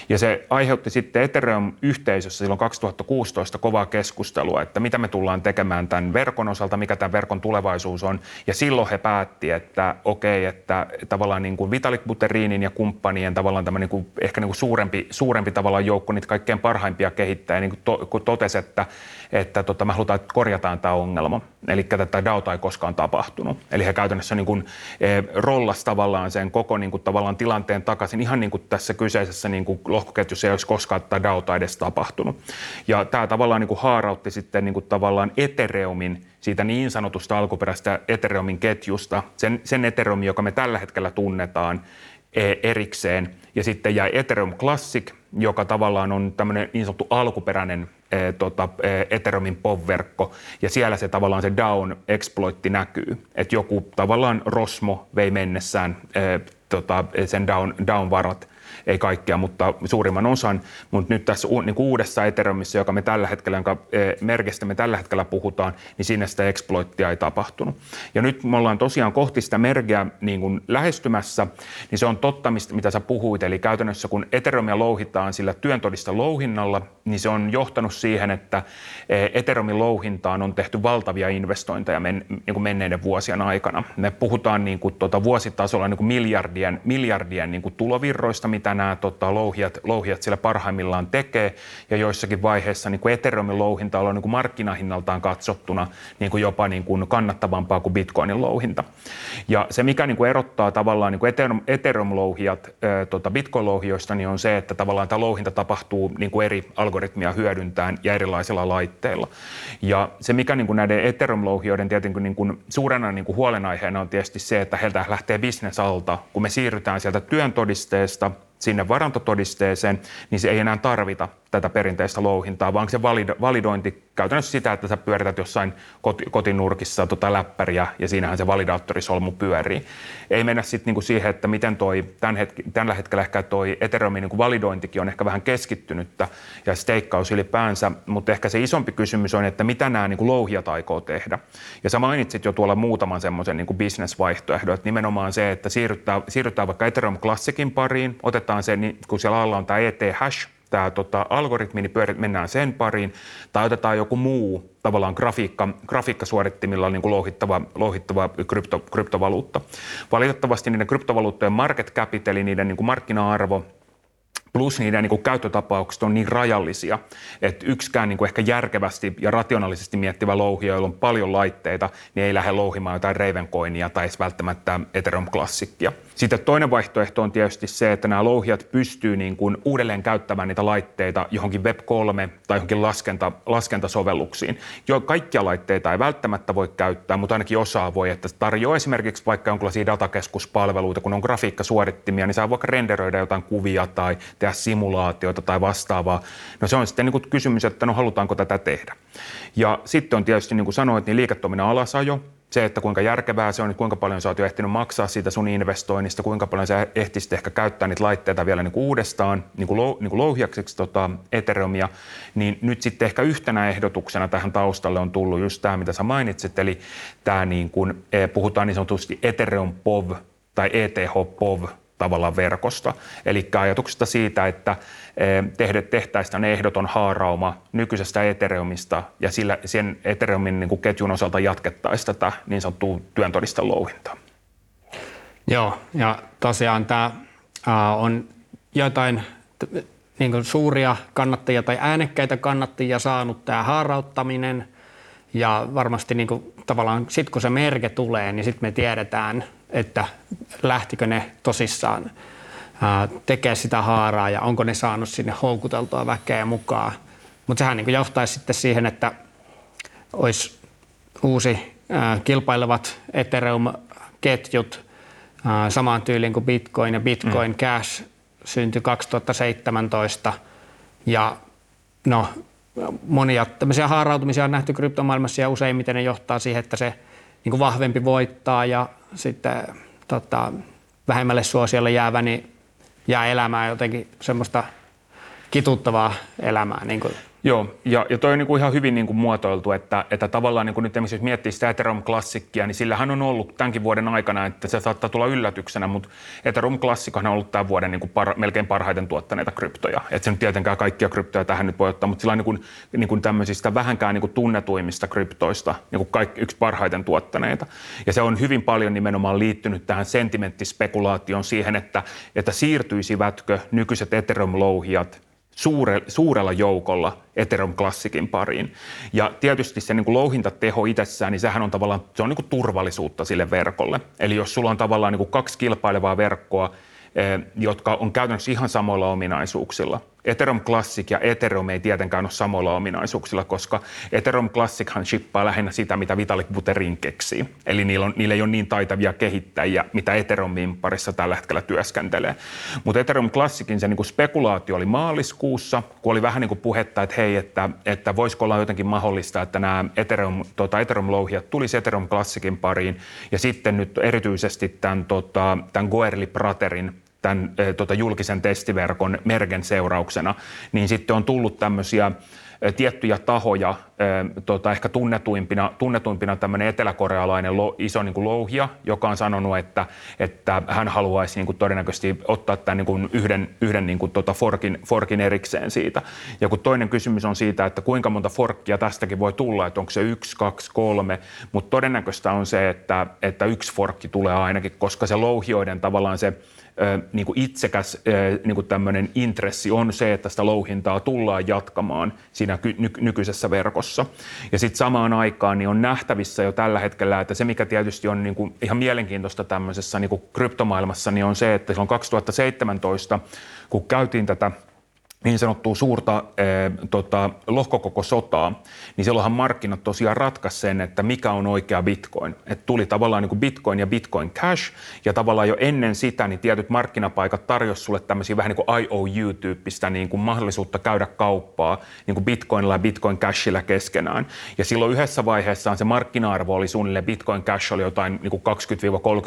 Ja se aiheutti sitten Ethereum-yhteisössä silloin 2016 kovaa keskustelua, että mitä me tullaan tekemään tämän verkon osalta, mikä tämän verkon tulevaisuus on. Ja silloin he päätti, että okei, että tavallaan niin kuin Vitalik Buterinin ja kumppanien tavallaan tämä niin kuin, ehkä niin kuin suurempi, suurempi tavallaan joukko niitä kaikkein parhaimpia kehittäjiä, niin kuin to, totesi, että, että tota, me halutaan, että korjataan tämä ongelma. Eli tätä DAOta ei koskaan tapahtunut. Eli he käytännössä niin kuin, e, rollas tavallaan sen koko niin kuin, tavallaan tilanteen takaisin. Ihan niin kuin tässä kyseisessä niin kuin, lohkoketjussa ei olisi koskaan tätä DAOta edes tapahtunut. Ja tämä tavallaan niin kuin, haarautti sitten niin kuin, tavallaan Ethereumin siitä niin sanotusta alkuperäistä Ethereumin ketjusta, sen, sen Ethereumin, joka me tällä hetkellä tunnetaan e, erikseen. Ja sitten jäi Ethereum Classic, joka tavallaan on tämmöinen niin sanottu alkuperäinen e, tota, e, Ethereumin POV-verkko, ja siellä se tavallaan se down exploitti näkyy, että joku tavallaan Rosmo vei mennessään e, tota, sen down, down-varat ei kaikkea, mutta suurimman osan. Mutta nyt tässä niin kuin uudessa Ethereumissa, joka me tällä hetkellä, jonka e, merkistä me tällä hetkellä puhutaan, niin siinä sitä exploittia ei tapahtunut. Ja nyt me ollaan tosiaan kohti sitä mergeä niin kuin lähestymässä, niin se on totta, mitä sä puhuit. Eli käytännössä kun Ethereumia louhitaan sillä työntodista louhinnalla, niin se on johtanut siihen, että e, Ethereumin louhintaan on tehty valtavia investointeja men, niin kuin menneiden vuosien aikana. Me puhutaan niin kuin, tuota, vuositasolla niin kuin miljardien, miljardien niin kuin tulovirroista, mitä nämä tota, louhijat, louhijat siellä parhaimmillaan tekee, ja joissakin vaiheissa niin kuin Ethereumin louhinta on niin markkinahinnaltaan katsottuna niin kuin jopa niin kuin kannattavampaa kuin Bitcoinin louhinta. Ja se, mikä niin kuin erottaa tavallaan niin kuin Ethereum, Ethereum-louhijat tota Bitcoin-louhijoista, niin on se, että tavallaan tämä louhinta tapahtuu niin kuin eri algoritmia hyödyntäen ja erilaisilla laitteilla. Ja se, mikä niin kuin näiden Ethereum-louhijoiden tietenkin niin kuin suurena niin kuin huolenaiheena on tietysti se, että heiltä lähtee bisnes alta, kun me siirrytään sieltä työn todisteesta sinne varantotodisteeseen, niin se ei enää tarvita tätä perinteistä louhintaa, vaan se validointi käytännössä sitä, että sä pyörität jossain kotinurkissa tota läppäriä ja siinähän se validaattorisolmu pyörii. Ei mennä sitten niinku siihen, että miten toi tämän hetki, tällä hetkellä ehkä toi Ethereumin niinku validointikin on ehkä vähän keskittynyttä ja steikkaus ylipäänsä, mutta ehkä se isompi kysymys on, että mitä nämä niinku louhijat aikoo tehdä. Ja sä mainitsit jo tuolla muutaman semmoisen niinku bisnesvaihtoehdon, että nimenomaan se, että siirrytään, siirrytään vaikka Ethereum Classicin pariin, otetaan se, niin kun siellä alla on tämä ET-hash, tämä tota, algoritmi, niin pyörit, mennään sen pariin, tai otetaan joku muu tavallaan grafiikka, grafiikkasuorittimilla niin kuin louhittava, louhittava krypto, kryptovaluutta. Valitettavasti niiden kryptovaluuttojen market cap, eli niiden niin kuin markkina-arvo, plus niiden niin kuin käyttötapaukset on niin rajallisia, että yksikään niin kuin ehkä järkevästi ja rationaalisesti miettivä louhija, jolla on paljon laitteita, niin ei lähde louhimaan jotain Ravencoinia tai edes välttämättä Ethereum Classicia. Sitten toinen vaihtoehto on tietysti se, että nämä louhijat pystyy niin kuin uudelleen käyttämään niitä laitteita johonkin Web3 tai johonkin laskenta, laskentasovelluksiin. Jo kaikkia laitteita ei välttämättä voi käyttää, mutta ainakin osaa voi, että tarjoaa esimerkiksi vaikka jonkinlaisia datakeskuspalveluita, kun on grafiikkasuorittimia, niin saa vaikka renderöidä jotain kuvia tai tehdä simulaatioita tai vastaavaa. No se on sitten niin kuin kysymys, että no halutaanko tätä tehdä. Ja sitten on tietysti, niin kuin sanoit, niin liiketoiminnan alasajo, se, että kuinka järkevää se on, niin kuinka paljon sä oot jo ehtinyt maksaa siitä sun investoinnista, kuinka paljon sä ehtisit ehkä käyttää niitä laitteita vielä niin kuin uudestaan niin kuin lou, niin kuin louhiakseksi tota Ethereumia, niin nyt sitten ehkä yhtenä ehdotuksena tähän taustalle on tullut just tämä, mitä sä mainitsit, eli tämä niin kuin, eh, puhutaan niin sanotusti Ethereum POV tai ETH POV tavallaan verkosta. Eli ajatuksesta siitä, että eh, tehtäisiin ehdoton haarauma nykyisestä Ethereumista ja sillä, sen Ethereumin niin kuin ketjun osalta jatkettaisiin tätä niin sanottua työntodisten louhintaa. Joo, ja tosiaan tämä on jotain niin kuin suuria kannattajia tai äänekkäitä kannattajia saanut tämä haarauttaminen. Ja varmasti niin kuin, tavallaan sitten kun se merke tulee, niin sitten me tiedetään, että lähtikö ne tosissaan tekemään sitä haaraa ja onko ne saanut sinne houkuteltua väkeä mukaan. Mutta sehän niin johtaisi sitten siihen, että olisi uusi ää, kilpailevat Ethereum-ketjut ää, samaan tyyliin kuin Bitcoin ja Bitcoin mm. Cash syntyi 2017 ja no, monia tämmöisiä haarautumisia on nähty kryptomaailmassa ja useimmiten ne johtaa siihen, että se niin vahvempi voittaa ja sitten tota, vähemmälle suosiolle jäävä niin jää elämään jotenkin semmoista kituttavaa elämää. Niin kuin Joo, ja, ja toi on niin kuin ihan hyvin niin kuin muotoiltu, että, että tavallaan niin kuin nyt jos miettii sitä Ethereum-klassikkia, niin sillähän on ollut tämänkin vuoden aikana, että se saattaa tulla yllätyksenä, mutta Ethereum-klassikkohan on ollut tämän vuoden niin kuin par, melkein parhaiten tuottaneita kryptoja. Että se nyt tietenkään kaikkia kryptoja tähän nyt voi ottaa, mutta sillä on niin kuin, niin kuin tämmöisistä vähänkään niin kuin tunnetuimmista kryptoista niin kuin kaikki, yksi parhaiten tuottaneita. Ja se on hyvin paljon nimenomaan liittynyt tähän sentimenttispekulaatioon siihen, että, että siirtyisivätkö nykyiset Ethereum-louhijat suure, suurella joukolla Ethereum Classicin pariin. Ja tietysti se niin kuin louhintateho itsessään, niin sehän on tavallaan se on niin kuin turvallisuutta sille verkolle. Eli jos sulla on tavallaan niin kuin kaksi kilpailevaa verkkoa, Eh, jotka on käytännössä ihan samoilla ominaisuuksilla. Ethereum Classic ja Ethereum ei tietenkään ole samoilla ominaisuuksilla, koska Ethereum Classichan shippaa lähinnä sitä, mitä Vitalik Buterin keksii. Eli niillä, on, niillä ei ole niin taitavia kehittäjiä, mitä Ethereumin parissa tällä hetkellä työskentelee. Mutta Ethereum Classicin se niin spekulaatio oli maaliskuussa, kun oli vähän niin kuin puhetta, että hei, että, että voisiko olla jotenkin mahdollista, että nämä Ethereum, tota, Ethereum-louhijat tulisi Ethereum Classicin pariin. Ja sitten nyt erityisesti tämän, tota, tämän Goerli Praterin tämän tota, julkisen testiverkon mergen seurauksena, niin sitten on tullut tämmöisiä tiettyjä tahoja, tota, ehkä tunnetuimpina, tunnetuimpina tämmöinen eteläkorealainen iso niin kuin louhia, joka on sanonut, että, että hän haluaisi niin kuin todennäköisesti ottaa tämän niin kuin yhden, yhden niin kuin tota forkin, forkin erikseen siitä. Ja kun toinen kysymys on siitä, että kuinka monta forkkia tästäkin voi tulla, että onko se yksi, kaksi, kolme, mutta todennäköistä on se, että, että yksi forkki tulee ainakin, koska se louhioiden tavallaan se niin kuin itsekäs niin kuin tämmöinen intressi on se, että sitä louhintaa tullaan jatkamaan siinä nykyisessä verkossa. Ja sitten samaan aikaan niin on nähtävissä jo tällä hetkellä, että se mikä tietysti on niin kuin ihan mielenkiintoista tämmöisessä niin kuin kryptomaailmassa, niin on se, että silloin 2017, kun käytiin tätä niin sanottua suurta e, tota, lohkokoko sotaa, niin silloinhan markkinat tosiaan ratkaisi sen, että mikä on oikea bitcoin. Et tuli tavallaan niin kuin bitcoin ja bitcoin cash, ja tavallaan jo ennen sitä niin tietyt markkinapaikat tarjosivat sulle tämmöisiä vähän niin kuin IOU-tyyppistä niin kuin mahdollisuutta käydä kauppaa niin kuin bitcoinilla ja bitcoin cashilla keskenään. Ja silloin yhdessä vaiheessaan se markkina-arvo oli suunnilleen bitcoin cash oli jotain niin kuin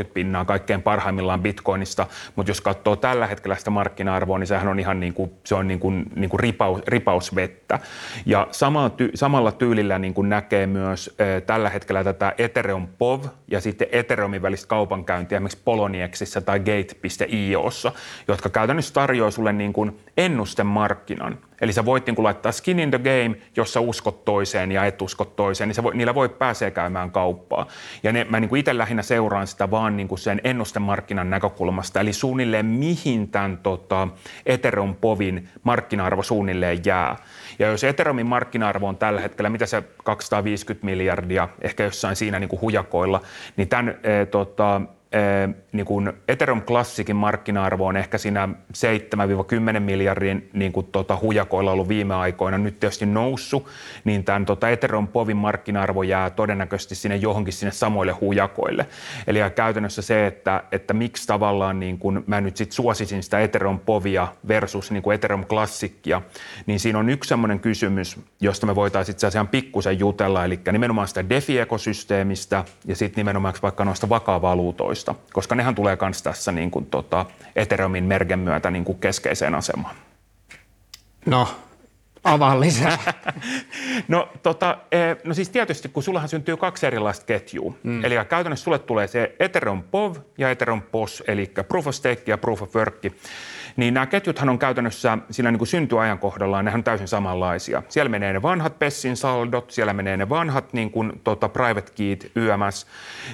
20-30 pinnaa kaikkein parhaimmillaan bitcoinista, mutta jos katsoo tällä hetkellä sitä markkina-arvoa, niin sehän on ihan niin kuin, se on niin kuin kuin, niin kuin ripaus, ripausvettä. Ja sama ty, samalla tyylillä niin kuin näkee myös ä, tällä hetkellä tätä Ethereum POV ja sitten Ethereumin välistä kaupankäyntiä esimerkiksi Poloniexissä tai Gate.iossa, jotka käytännössä tarjoaa sulle niin kuin ennustemarkkinan. Eli sä voit niin laittaa skin in the game, jos sä uskot toiseen ja et uskot toiseen, niin voi, niillä voi pääsee käymään kauppaa. Ja ne, mä niin kuin itse lähinnä seuraan sitä vaan niin kuin sen ennustemarkkinan näkökulmasta, eli suunnilleen mihin tämän tota, Ethereum povin markkina-arvo suunnilleen jää. Ja jos Ethereumin markkina-arvo on tällä hetkellä, mitä se 250 miljardia, ehkä jossain siinä niin kuin hujakoilla, niin tämän e, tota, niin kuin Ethereum Classicin markkina-arvo on ehkä siinä 7-10 miljardin niin kuin tota, hujakoilla ollut viime aikoina, nyt tietysti noussut, niin tämän tota, Ethereum Povin markkina-arvo jää todennäköisesti sinne johonkin sinne samoille hujakoille. Eli käytännössä se, että, että miksi tavallaan niin kuin mä nyt sit suosisin sitä Ethereum Povia versus niin kuin Ethereum Classicia, niin siinä on yksi sellainen kysymys, josta me voitaisiin itse asiassa pikkusen jutella, eli nimenomaan sitä DeFi-ekosysteemistä ja sitten nimenomaan vaikka noista vakavaluutoista, koska nehän tulee myös tässä niin kuin, tota, Ethereumin mergen myötä niin kuin keskeiseen asemaan. No, avaa lisää. no, tota, e, no siis tietysti, kun sullahan syntyy kaksi erilaista ketjua. Mm. Eli käytännössä sulle tulee se Ethereum POV ja Ethereum POS, eli Proof of Stake ja Proof of Work. Niin nämä ketjuthan on käytännössä siinä niin kuin syntyajankohdallaan, nehän on täysin samanlaisia. Siellä menee ne vanhat Pessin saldot, siellä menee ne vanhat niin kuin, tota, private keyt, YMS.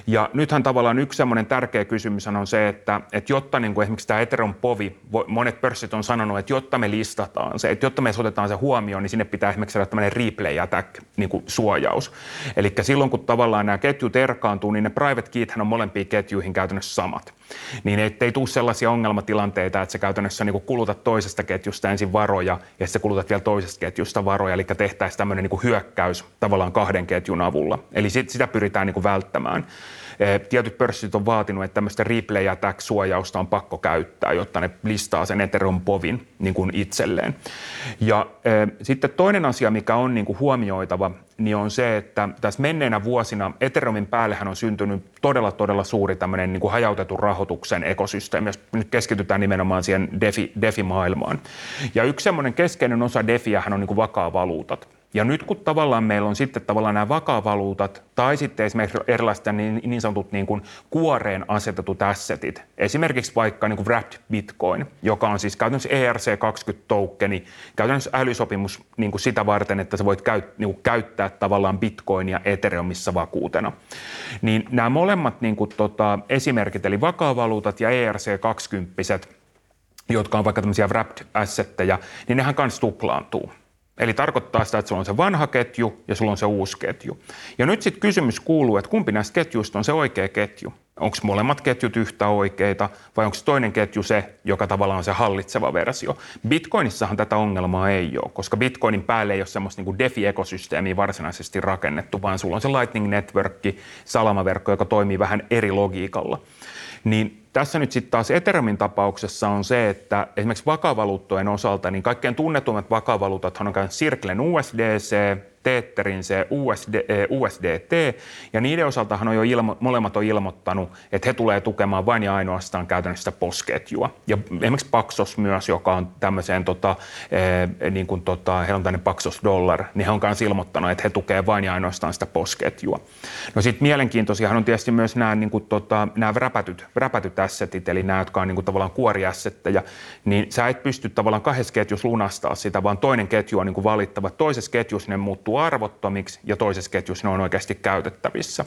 Ja nythän tavallaan yksi semmoinen tärkeä kysymys on se, että, että jotta niin kuin esimerkiksi tämä Ethereum Povi, monet pörssit on sanonut, että jotta me listataan se, että jotta me otetaan se huomioon, niin sinne pitää esimerkiksi saada tämmöinen replay attack niin kuin suojaus. Eli silloin kun tavallaan nämä ketjut erkaantuu, niin ne private keythän on molempiin ketjuihin käytännössä samat. Niin ettei tule sellaisia ongelmatilanteita, että sä käytännössä niin kulutat toisesta ketjusta ensin varoja ja sitten kulutat vielä toisesta ketjusta varoja, eli tehtäisiin tämmöinen niin hyökkäys tavallaan kahden ketjun avulla. Eli sit, sitä pyritään niin välttämään. Eh, tietyt pörssit on vaatinut, että tämmöistä replay attack-suojausta on pakko käyttää, jotta ne listaa sen Ethereum povin niin kuin itselleen. Ja e, sitten toinen asia, mikä on niin kuin huomioitava, niin on se, että tässä menneinä vuosina Ethereumin päällehän on syntynyt todella, todella suuri tämmöinen niin kuin hajautetun rahoituksen ekosysteemi, jos nyt keskitytään nimenomaan siihen DeFi, DeFi-maailmaan. Ja yksi semmoinen keskeinen osa DeFiähän on niin kuin vakaa valuutat. Ja nyt kun tavallaan meillä on sitten tavallaan nämä vakavaluutat tai sitten esimerkiksi erilaiset niin, niin sanotut niin kuin kuoreen asetetut assetit, esimerkiksi vaikka niin kuin wrapped bitcoin, joka on siis käytännössä ERC20-tokeni, käytännössä älysopimus niin kuin sitä varten, että sä voit käyt, niin kuin käyttää tavallaan bitcoinia Ethereumissa vakuutena. Niin nämä molemmat niin kuin, tota, esimerkit, eli vakavaluutat ja ERC20, jotka on vaikka tämmöisiä wrapped assetteja, niin nehän kanssa tuplaantuu. Eli tarkoittaa sitä, että sulla on se vanha ketju ja sulla on se uusi ketju. Ja nyt sitten kysymys kuuluu, että kumpi näistä ketjuista on se oikea ketju? Onko molemmat ketjut yhtä oikeita vai onko toinen ketju se, joka tavallaan on se hallitseva versio? Bitcoinissahan tätä ongelmaa ei ole, koska Bitcoinin päälle ei ole semmoista niin DeFi-ekosysteemiä varsinaisesti rakennettu, vaan sulla on se Lightning Network, salamaverkko, joka toimii vähän eri logiikalla. Niin tässä nyt sitten taas Ethereumin tapauksessa on se, että esimerkiksi vakavaluuttojen osalta, niin kaikkein tunnetummat vakavaluutathan on käynyt Circlen USDC, Tetherin se USD, eh, USDT, ja niiden osaltahan on jo ilmo, molemmat on ilmoittanut, että he tulee tukemaan vain ja ainoastaan käytännössä posketjua. Ja esimerkiksi Paxos myös, joka on tämmöiseen, tota, eh, niin kuin tota, heillä on tämmöinen Paxos Dollar, niin he on myös ilmoittanut, että he tukevat vain ja ainoastaan sitä posketjua. No sitten mielenkiintoisiahan on tietysti myös nämä, niin kuin, tota, nämä räpätyt, räpätyt assetit, eli nämä, jotka on niin kuin, tavallaan kuoriassetteja, niin sä et pysty tavallaan kahdessa ketjussa lunastaa sitä, vaan toinen ketju on niin kuin valittava. Toisessa ketjussa ne muuttuu arvottomiksi ja toisessa ketjussa ne on oikeasti käytettävissä.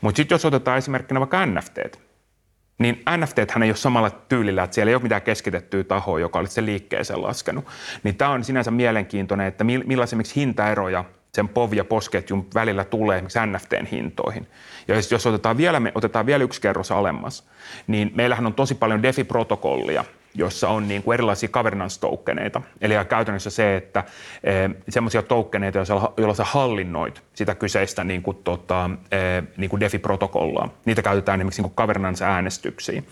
Mutta sitten jos otetaan esimerkkinä vaikka NFT, niin NFT hän ei ole samalla tyylillä, että siellä ei ole mitään keskitettyä tahoa, joka olisi se liikkeeseen laskenut. Niin tämä on sinänsä mielenkiintoinen, että millaisemmiksi hintaeroja sen POV- ja POS-ketjun välillä tulee esimerkiksi NFTn hintoihin. Ja jos otetaan vielä, me otetaan vielä yksi kerros alemmas, niin meillähän on tosi paljon DeFi-protokollia, jossa on niin kuin erilaisia governance-tokeneita. Eli käytännössä se, että e, semmoisia tokeneita, joilla sä hallinnoit sitä kyseistä niin kuin, tota, e, niin kuin DeFi-protokollaa, niitä käytetään esimerkiksi niin governance-äänestyksiin,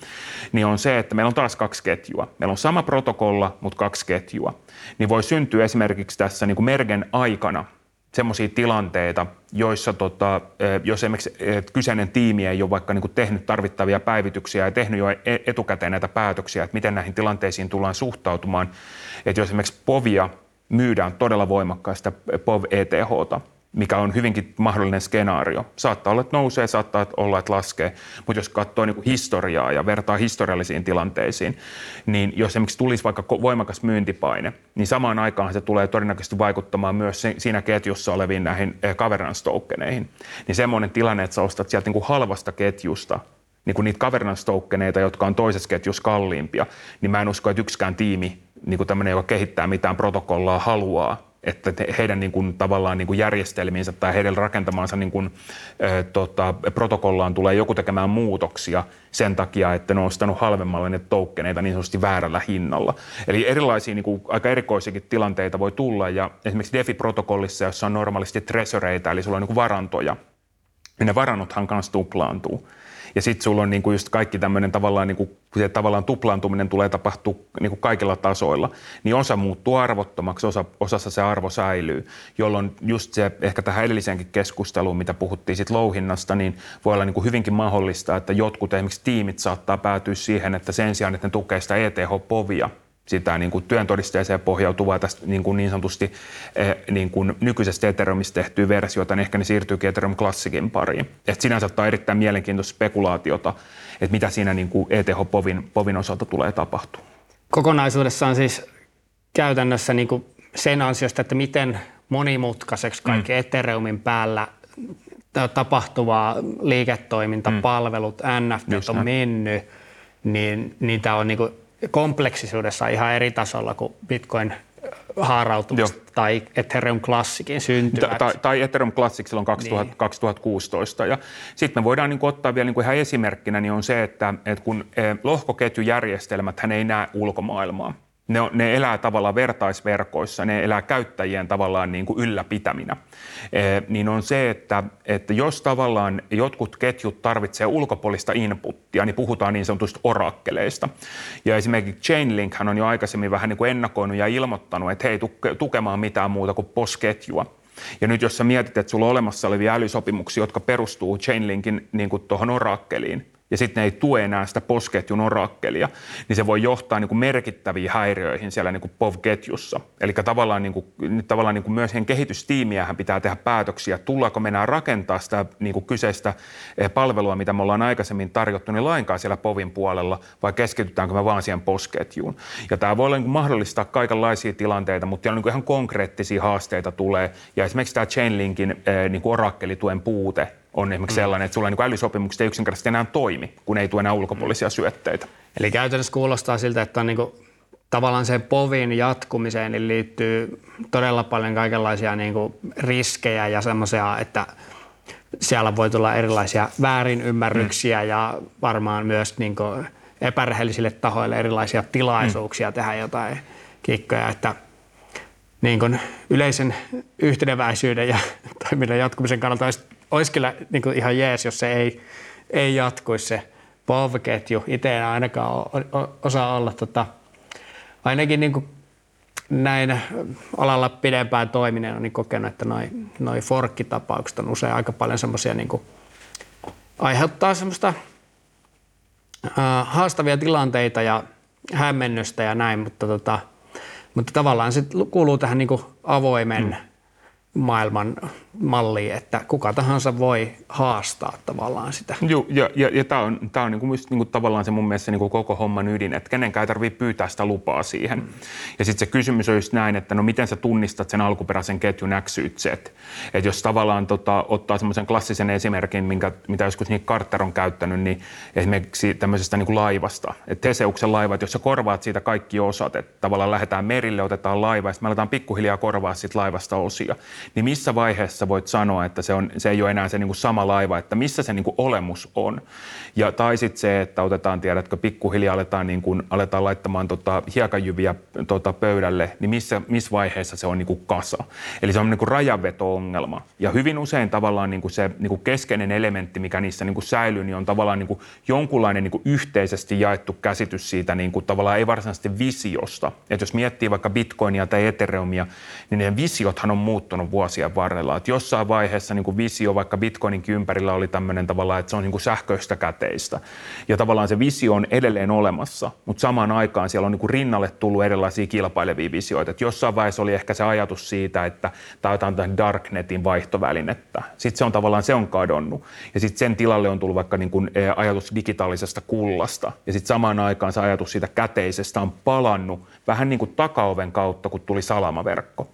niin on se, että meillä on taas kaksi ketjua. Meillä on sama protokolla, mutta kaksi ketjua. Niin voi syntyä esimerkiksi tässä niin kuin mergen aikana semmoisia tilanteita, joissa tota, jos esimerkiksi kyseinen tiimi ei ole vaikka niin kuin tehnyt tarvittavia päivityksiä ja tehnyt jo e-, etukäteen näitä päätöksiä, että miten näihin tilanteisiin tullaan suhtautumaan, että jos esimerkiksi povia myydään todella voimakkaista POV ETHta, mikä on hyvinkin mahdollinen skenaario. Saattaa olla, että nousee, saattaa olla, että laskee, mutta jos katsoo niin kuin historiaa ja vertaa historiallisiin tilanteisiin, niin jos esimerkiksi tulisi vaikka voimakas myyntipaine, niin samaan aikaan se tulee todennäköisesti vaikuttamaan myös siinä ketjussa oleviin näihin eh, governance tokeneihin. Niin semmoinen tilanne, että sä ostat sieltä niin kuin halvasta ketjusta niin kuin niitä governance jotka on toisessa ketjussa kalliimpia, niin mä en usko, että yksikään tiimi, niin kuin tämmöinen, joka kehittää mitään protokollaa, haluaa että heidän niin kuin, tavallaan niin kuin järjestelmiinsä tai heidän rakentamaansa niin kuin, ä, tota, protokollaan tulee joku tekemään muutoksia sen takia, että ne on ostanut halvemmalla ne tokeneita niin sanotusti väärällä hinnalla. Eli erilaisia niin kuin, aika erikoisiakin tilanteita voi tulla ja esimerkiksi DeFi-protokollissa, jossa on normaalisti treasureita, eli sulla on niin kuin varantoja, niin ne varannothan kanssa tuplaantuu. Ja sitten sulla on niinku just kaikki tämmöinen tavallaan, niinku, se tavallaan tuplaantuminen tulee tapahtua niinku kaikilla tasoilla, niin osa muuttuu arvottomaksi, osa, osassa se arvo säilyy, jolloin just se ehkä tähän edelliseenkin keskusteluun, mitä puhuttiin sit louhinnasta, niin voi olla niinku hyvinkin mahdollista, että jotkut esimerkiksi tiimit saattaa päätyä siihen, että sen sijaan, että ne tukee sitä ETH-povia, sitä niin kuin työn todisteeseen pohjautuvaa tästä niin, kuin niin sanotusti eh, niin kuin nykyisestä Ethereumista tehtyä versiota, niin ehkä ne siirtyykin Ethereum Classicin pariin. Et sinänsä ottaa erittäin mielenkiintoista spekulaatiota, että mitä siinä niin kuin ETH-povin povin osalta tulee tapahtua. Kokonaisuudessaan siis käytännössä niin kuin sen ansiosta, että miten monimutkaiseksi kaikki mm. Ethereumin päällä tapahtuvaa liiketoiminta, mm. palvelut, NFT on mennyt, niin niitä on niin kuin kompleksisuudessa ihan eri tasolla kuin Bitcoin haarautumista Joo. tai Ethereum Classicin syntyä. Tai, tai Ethereum Classic silloin 2000, niin. 2016. Ja sitten me voidaan niin kuin ottaa vielä niin kuin ihan esimerkkinä, niin on se, että, että kun eh, lohkoketjujärjestelmät hän ei näe ulkomaailmaa ne, ne elää tavallaan vertaisverkoissa, ne elää käyttäjien tavallaan niin kuin ylläpitäminä. E, niin on se, että, että jos tavallaan jotkut ketjut tarvitsee ulkopuolista inputtia, niin puhutaan niin sanotuista orakkeleista. Ja esimerkiksi Chainlink on jo aikaisemmin vähän niin kuin ennakoinut ja ilmoittanut, että hei tuke, tukemaan mitään muuta kuin POS-ketjua. Ja nyt jos sä mietit, että sulla on olemassa olevia älysopimuksia, jotka perustuu Chainlinkin niin tuohon orakkeliin, ja sitten ne ei tue enää sitä posketjun orakkelia, niin se voi johtaa niin kuin merkittäviin häiriöihin siellä niin kuin POV-ketjussa. Eli tavallaan, niin kuin, tavallaan niin kuin myös heidän kehitystiimiähän pitää tehdä päätöksiä, tullaanko me enää rakentaa sitä niin kuin kyseistä eh, palvelua, mitä me ollaan aikaisemmin tarjottu, niin lainkaan siellä POVin puolella, vai keskitytäänkö me vaan siihen posketjuun. Ja tämä voi olla niin kuin mahdollistaa kaikenlaisia tilanteita, mutta niin kuin ihan konkreettisia haasteita tulee. Ja esimerkiksi tämä Chainlinkin eh, niin orakkelituen puute on esimerkiksi mm. sellainen, että sulla niin älysopimukset ei yksinkertaisesti enää toimi, kun ei tule enää ulkopuolisia syötteitä. Eli käytännössä kuulostaa siltä, että on niin kuin, tavallaan sen povin jatkumiseen niin liittyy todella paljon kaikenlaisia niin kuin riskejä ja semmoisia, että siellä voi tulla erilaisia väärinymmärryksiä mm. ja varmaan myös niin kuin epärehellisille tahoille erilaisia tilaisuuksia mm. tehdä jotain kikkoja, että niin kuin yleisen yhteneväisyyden ja toiminnan jatkumisen kannalta olisi olisi kyllä niin kuin ihan jees, jos se ei, ei jatkuisi se POV-ketju. Itse en ainakaan osaa olla tota, ainakin niin kuin näin alalla pidempään toiminen on niin kokenut, että noin noi forkkitapaukset on usein aika paljon semmoisia niin aiheuttaa semmoista äh, haastavia tilanteita ja hämmennystä ja näin, mutta, tota, mutta tavallaan se kuuluu tähän niin avoimen mm maailman malliin, että kuka tahansa voi haastaa tavallaan sitä. Joo, ja, ja, ja tämä on, tää on niinku, niinku tavallaan se mun mielestä niinku koko homman ydin, että kenenkään ei tarvitse pyytää sitä lupaa siihen. Mm. Ja sitten se kysymys on just näin, että no miten sä tunnistat sen alkuperäisen ketjun X. Että jos tavallaan tota, ottaa semmoisen klassisen esimerkin, minkä, mitä joskus niin Carter on käyttänyt, niin esimerkiksi tämmöisestä niinku laivasta. Että Teseuksen laivat, jos sä korvaat siitä kaikki osat, että tavallaan lähdetään merille, otetaan laiva ja sitten me aletaan pikkuhiljaa korvaa siitä laivasta osia niin missä vaiheessa voit sanoa, että se, on, se ei ole enää se niin kuin sama laiva, että missä se niin kuin olemus on. Ja, tai sitten se, että otetaan, tiedätkö, pikkuhiljaa aletaan, niin kuin, aletaan laittamaan tota, hiekajyviä tota, pöydälle, niin missä, missä vaiheessa se on niin kuin kasa. Eli se on niin kuin rajanveto-ongelma. Ja hyvin usein tavallaan niin kuin se niin kuin keskeinen elementti, mikä niissä niin kuin säilyy, niin on tavallaan niin kuin jonkunlainen niin kuin yhteisesti jaettu käsitys siitä niin kuin tavallaan ei varsinaisesti visiosta. Että jos miettii vaikka bitcoinia tai ethereumia, niin ne visiothan on muuttunut vuosien varrella. Että jossain vaiheessa niin kuin visio vaikka bitcoinin ympärillä oli tämmöinen tavallaan, että se on niin kuin sähköistä käteistä. Ja tavallaan se visio on edelleen olemassa, mutta samaan aikaan siellä on niin kuin rinnalle tullut erilaisia kilpailevia visioita. Että jossain vaiheessa oli ehkä se ajatus siitä, että tämä on darknetin vaihtovälinettä. Sitten se on tavallaan, se on kadonnut. Ja sitten sen tilalle on tullut vaikka niin kuin ajatus digitaalisesta kullasta. Ja sitten samaan aikaan se ajatus siitä käteisestä on palannut vähän niin kuin takaoven kautta, kun tuli salamaverkko.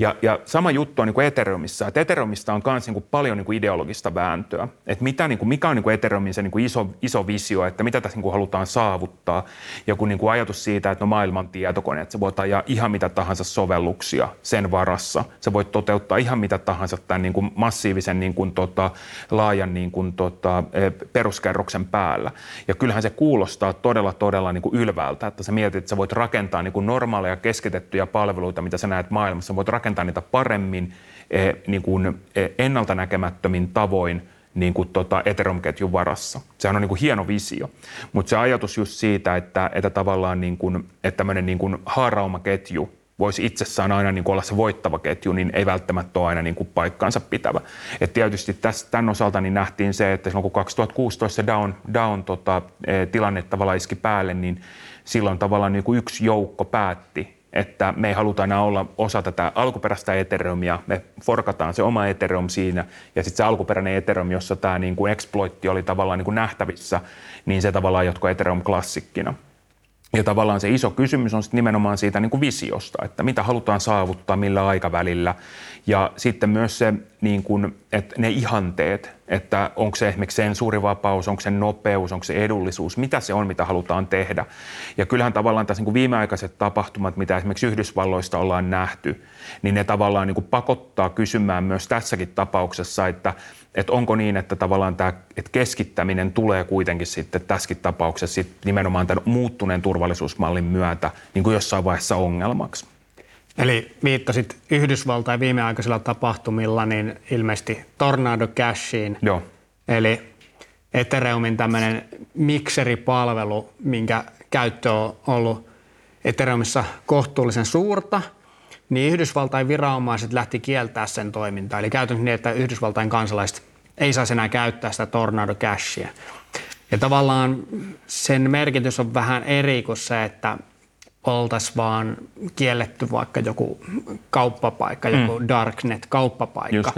Ja, ja sama juttu on niin kuin Ethereumissa, että Ethereumista on myös niin paljon niin kuin ideologista vääntöä, että mitä, niin kuin, mikä on niin kuin Ethereumin se niin kuin iso, iso visio, että mitä tässä niin kuin halutaan saavuttaa. Joku niin kuin ajatus siitä, että no maailman tietokone, että se voi ajaa ihan mitä tahansa sovelluksia sen varassa. Se voi toteuttaa ihan mitä tahansa tämän niin kuin massiivisen niin kuin, tota, laajan niin kuin, tota, e, peruskerroksen päällä. Ja kyllähän se kuulostaa todella, todella niin kuin ylväältä, että sä mietit, että sä voit rakentaa niin kuin normaaleja keskitettyjä palveluita, mitä sä näet maailmassa. Voit rakentaa rakentaa niitä paremmin eh, niin kuin eh, ennalta näkemättömin tavoin niin kuin tota Ethereum-ketjun varassa. Sehän on niin kuin hieno visio, mutta se ajatus just siitä, että, että tavallaan niin kuin, että tämmöinen niin kuin haaraumaketju voisi itsessään aina niin kuin olla se voittava ketju, niin ei välttämättä ole aina niin kuin paikkaansa pitävä. Et tietysti tässä, tämän osalta niin nähtiin se, että silloin kun 2016 se down, down tota, eh, tilanne tavallaan iski päälle, niin silloin tavallaan niin kuin yksi joukko päätti, että me ei haluta enää olla osa tätä alkuperäistä Ethereumia, me forkataan se oma Ethereum siinä, ja sitten se alkuperäinen Ethereum, jossa tämä niin kuin exploitti oli tavallaan niin kuin nähtävissä, niin se tavallaan jatko Ethereum klassikkina. Ja tavallaan se iso kysymys on sitten nimenomaan siitä niin kuin visiosta, että mitä halutaan saavuttaa, millä aikavälillä. Ja sitten myös se niin kuin, että ne ihanteet, että onko se esimerkiksi sensuurivapaus, onko se nopeus, onko se edullisuus, mitä se on, mitä halutaan tehdä. Ja kyllähän tavallaan tässä niin kuin viimeaikaiset tapahtumat, mitä esimerkiksi Yhdysvalloista ollaan nähty, niin ne tavallaan niin kuin pakottaa kysymään myös tässäkin tapauksessa, että, että onko niin, että tavallaan tämä että keskittäminen tulee kuitenkin sitten tässäkin tapauksessa sitten nimenomaan tämän muuttuneen turvallisuusmallin myötä niin kuin jossain vaiheessa ongelmaksi. Eli viittasit Yhdysvaltain viimeaikaisilla tapahtumilla, niin ilmeisesti Tornado Cashiin. Joo. Eli Ethereumin tämmöinen mikseripalvelu, minkä käyttö on ollut Ethereumissa kohtuullisen suurta, niin Yhdysvaltain viranomaiset lähti kieltää sen toimintaa. Eli käytännössä niin, että Yhdysvaltain kansalaiset ei saisi enää käyttää sitä Tornado Cashia. Ja tavallaan sen merkitys on vähän eri kuin se, että oltaisiin vaan kielletty vaikka joku kauppapaikka, mm. joku darknet-kauppapaikka,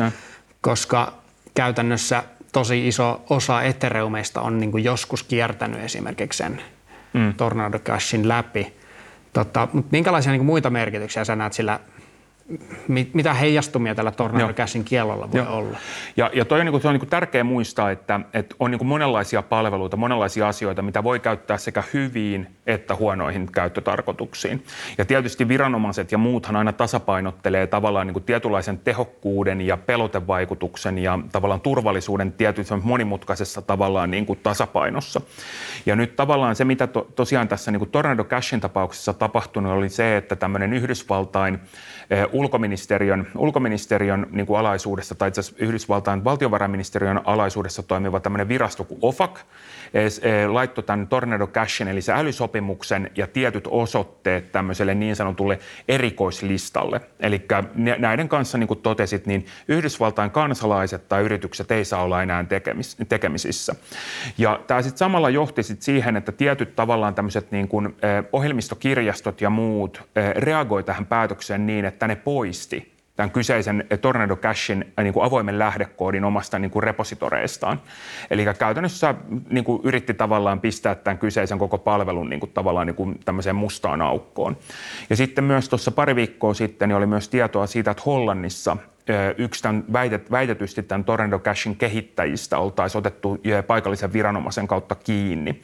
koska käytännössä tosi iso osa Ethereumeista on niin joskus kiertänyt esimerkiksi sen mm. Tornado Cashin läpi. Tota, mutta minkälaisia niin muita merkityksiä sä näet sillä mitä heijastumia tällä Tornado Cashin kiellolla voi Joo. olla. Ja, ja toi on, niin kuin, se on niin kuin tärkeää muistaa, että, että on niin kuin monenlaisia palveluita, monenlaisia asioita, mitä voi käyttää sekä hyviin että huonoihin käyttötarkoituksiin. Ja tietysti viranomaiset ja muuthan aina tasapainottelee tavallaan niin kuin tietynlaisen tehokkuuden ja pelotevaikutuksen ja tavallaan turvallisuuden tietyssä monimutkaisessa tavallaan niin kuin tasapainossa. Ja nyt tavallaan se, mitä to, tosiaan tässä niin kuin Tornado Cashin tapauksessa tapahtunut, oli se, että tämmöinen Yhdysvaltain ulkoministeriön, ulkoministeriön niin kuin alaisuudessa tai itse asiassa Yhdysvaltain valtiovarainministeriön alaisuudessa toimiva tämmöinen virasto kuin OFAC laittoi tämän Tornado Cashin eli se älysopimuksen ja tietyt osoitteet tämmöiselle niin sanotulle erikoislistalle. Eli näiden kanssa, niin kuin totesit, niin Yhdysvaltain kansalaiset tai yritykset ei saa olla enää tekemis, tekemisissä. Ja tämä sitten samalla johti sit siihen, että tietyt tavallaan tämmöiset niin kuin, eh, ohjelmistokirjastot ja muut reagoi tähän päätökseen niin, että ne poisti tämän kyseisen Tornado Cashin äh, niin kuin avoimen lähdekoodin omasta niin kuin repositoreistaan. Eli käytännössä niin kuin yritti tavallaan pistää tämän kyseisen koko palvelun niin kuin tavallaan niin kuin tämmöiseen mustaan aukkoon. Ja sitten myös tuossa pari viikkoa sitten niin oli myös tietoa siitä, että Hollannissa yksi tämän väitet, väitetysti tämän Tornado Cashin kehittäjistä oltaisiin otettu paikallisen viranomaisen kautta kiinni.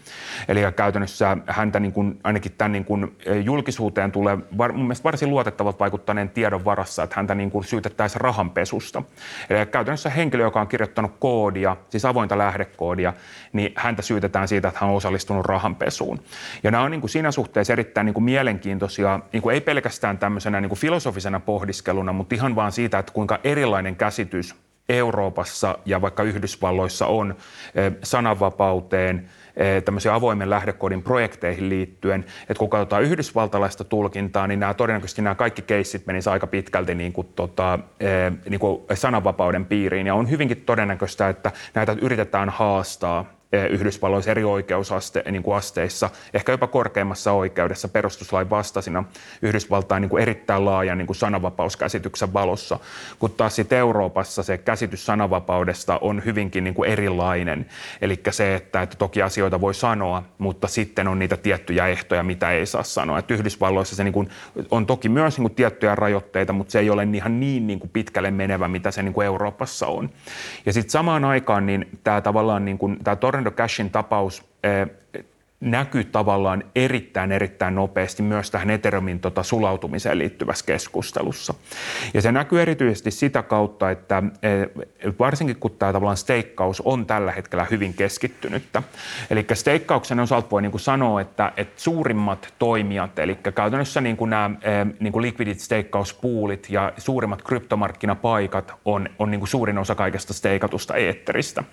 Eli käytännössä häntä niin kuin, ainakin tämän niin kuin julkisuuteen tulee var, mun mielestä varsin luotettavalta vaikuttaneen tiedon varassa, että häntä niin kuin syytettäisiin rahanpesusta. Eli käytännössä henkilö, joka on kirjoittanut koodia, siis avointa lähdekoodia, niin häntä syytetään siitä, että hän on osallistunut rahanpesuun. Ja nämä on niin kuin siinä suhteessa erittäin niin kuin mielenkiintoisia, niin kuin ei pelkästään tämmöisenä niin kuin filosofisena pohdiskeluna, mutta ihan vaan siitä, että kuinka erilainen käsitys Euroopassa ja vaikka Yhdysvalloissa on eh, sananvapauteen, eh, tämmöisiä avoimen lähdekoodin projekteihin liittyen, että kun katsotaan yhdysvaltalaista tulkintaa, niin nämä todennäköisesti nämä kaikki keissit menisivät aika pitkälti niin kuin, tota, eh, niin kuin sananvapauden piiriin, ja on hyvinkin todennäköistä, että näitä yritetään haastaa Yhdysvalloissa eri oikeusaste, niin kuin asteissa, ehkä jopa korkeimmassa oikeudessa perustuslain vastaisina Yhdysvaltain niin erittäin laajan niin kuin sananvapauskäsityksen valossa, kun taas sitten Euroopassa se käsitys sananvapaudesta on hyvinkin niin kuin erilainen. Eli se, että, että toki asioita voi sanoa, mutta sitten on niitä tiettyjä ehtoja, mitä ei saa sanoa. Että Yhdysvalloissa se niin kuin, on toki myös niin kuin tiettyjä rajoitteita, mutta se ei ole ihan niin, niin kuin pitkälle menevä, mitä se niin kuin Euroopassa on. Ja sitten samaan aikaan niin tämä tavallaan niin kuin, tämä Tornado Cashin tapaus eh, näkyy tavallaan erittäin, erittäin nopeasti myös tähän Ethereumin tota, sulautumiseen liittyvässä keskustelussa. Ja se näkyy erityisesti sitä kautta, että e, varsinkin kun tämä tavallaan steikkaus on tällä hetkellä hyvin keskittynyttä. Eli steikkauksen osalta voi niin kuin sanoa, että, että suurimmat toimijat, eli käytännössä niin kuin nämä e, niin kuin liquidit steikkauspuulit ja suurimmat kryptomarkkinapaikat on, on niin kuin suurin osa kaikesta steikatusta eetteristä.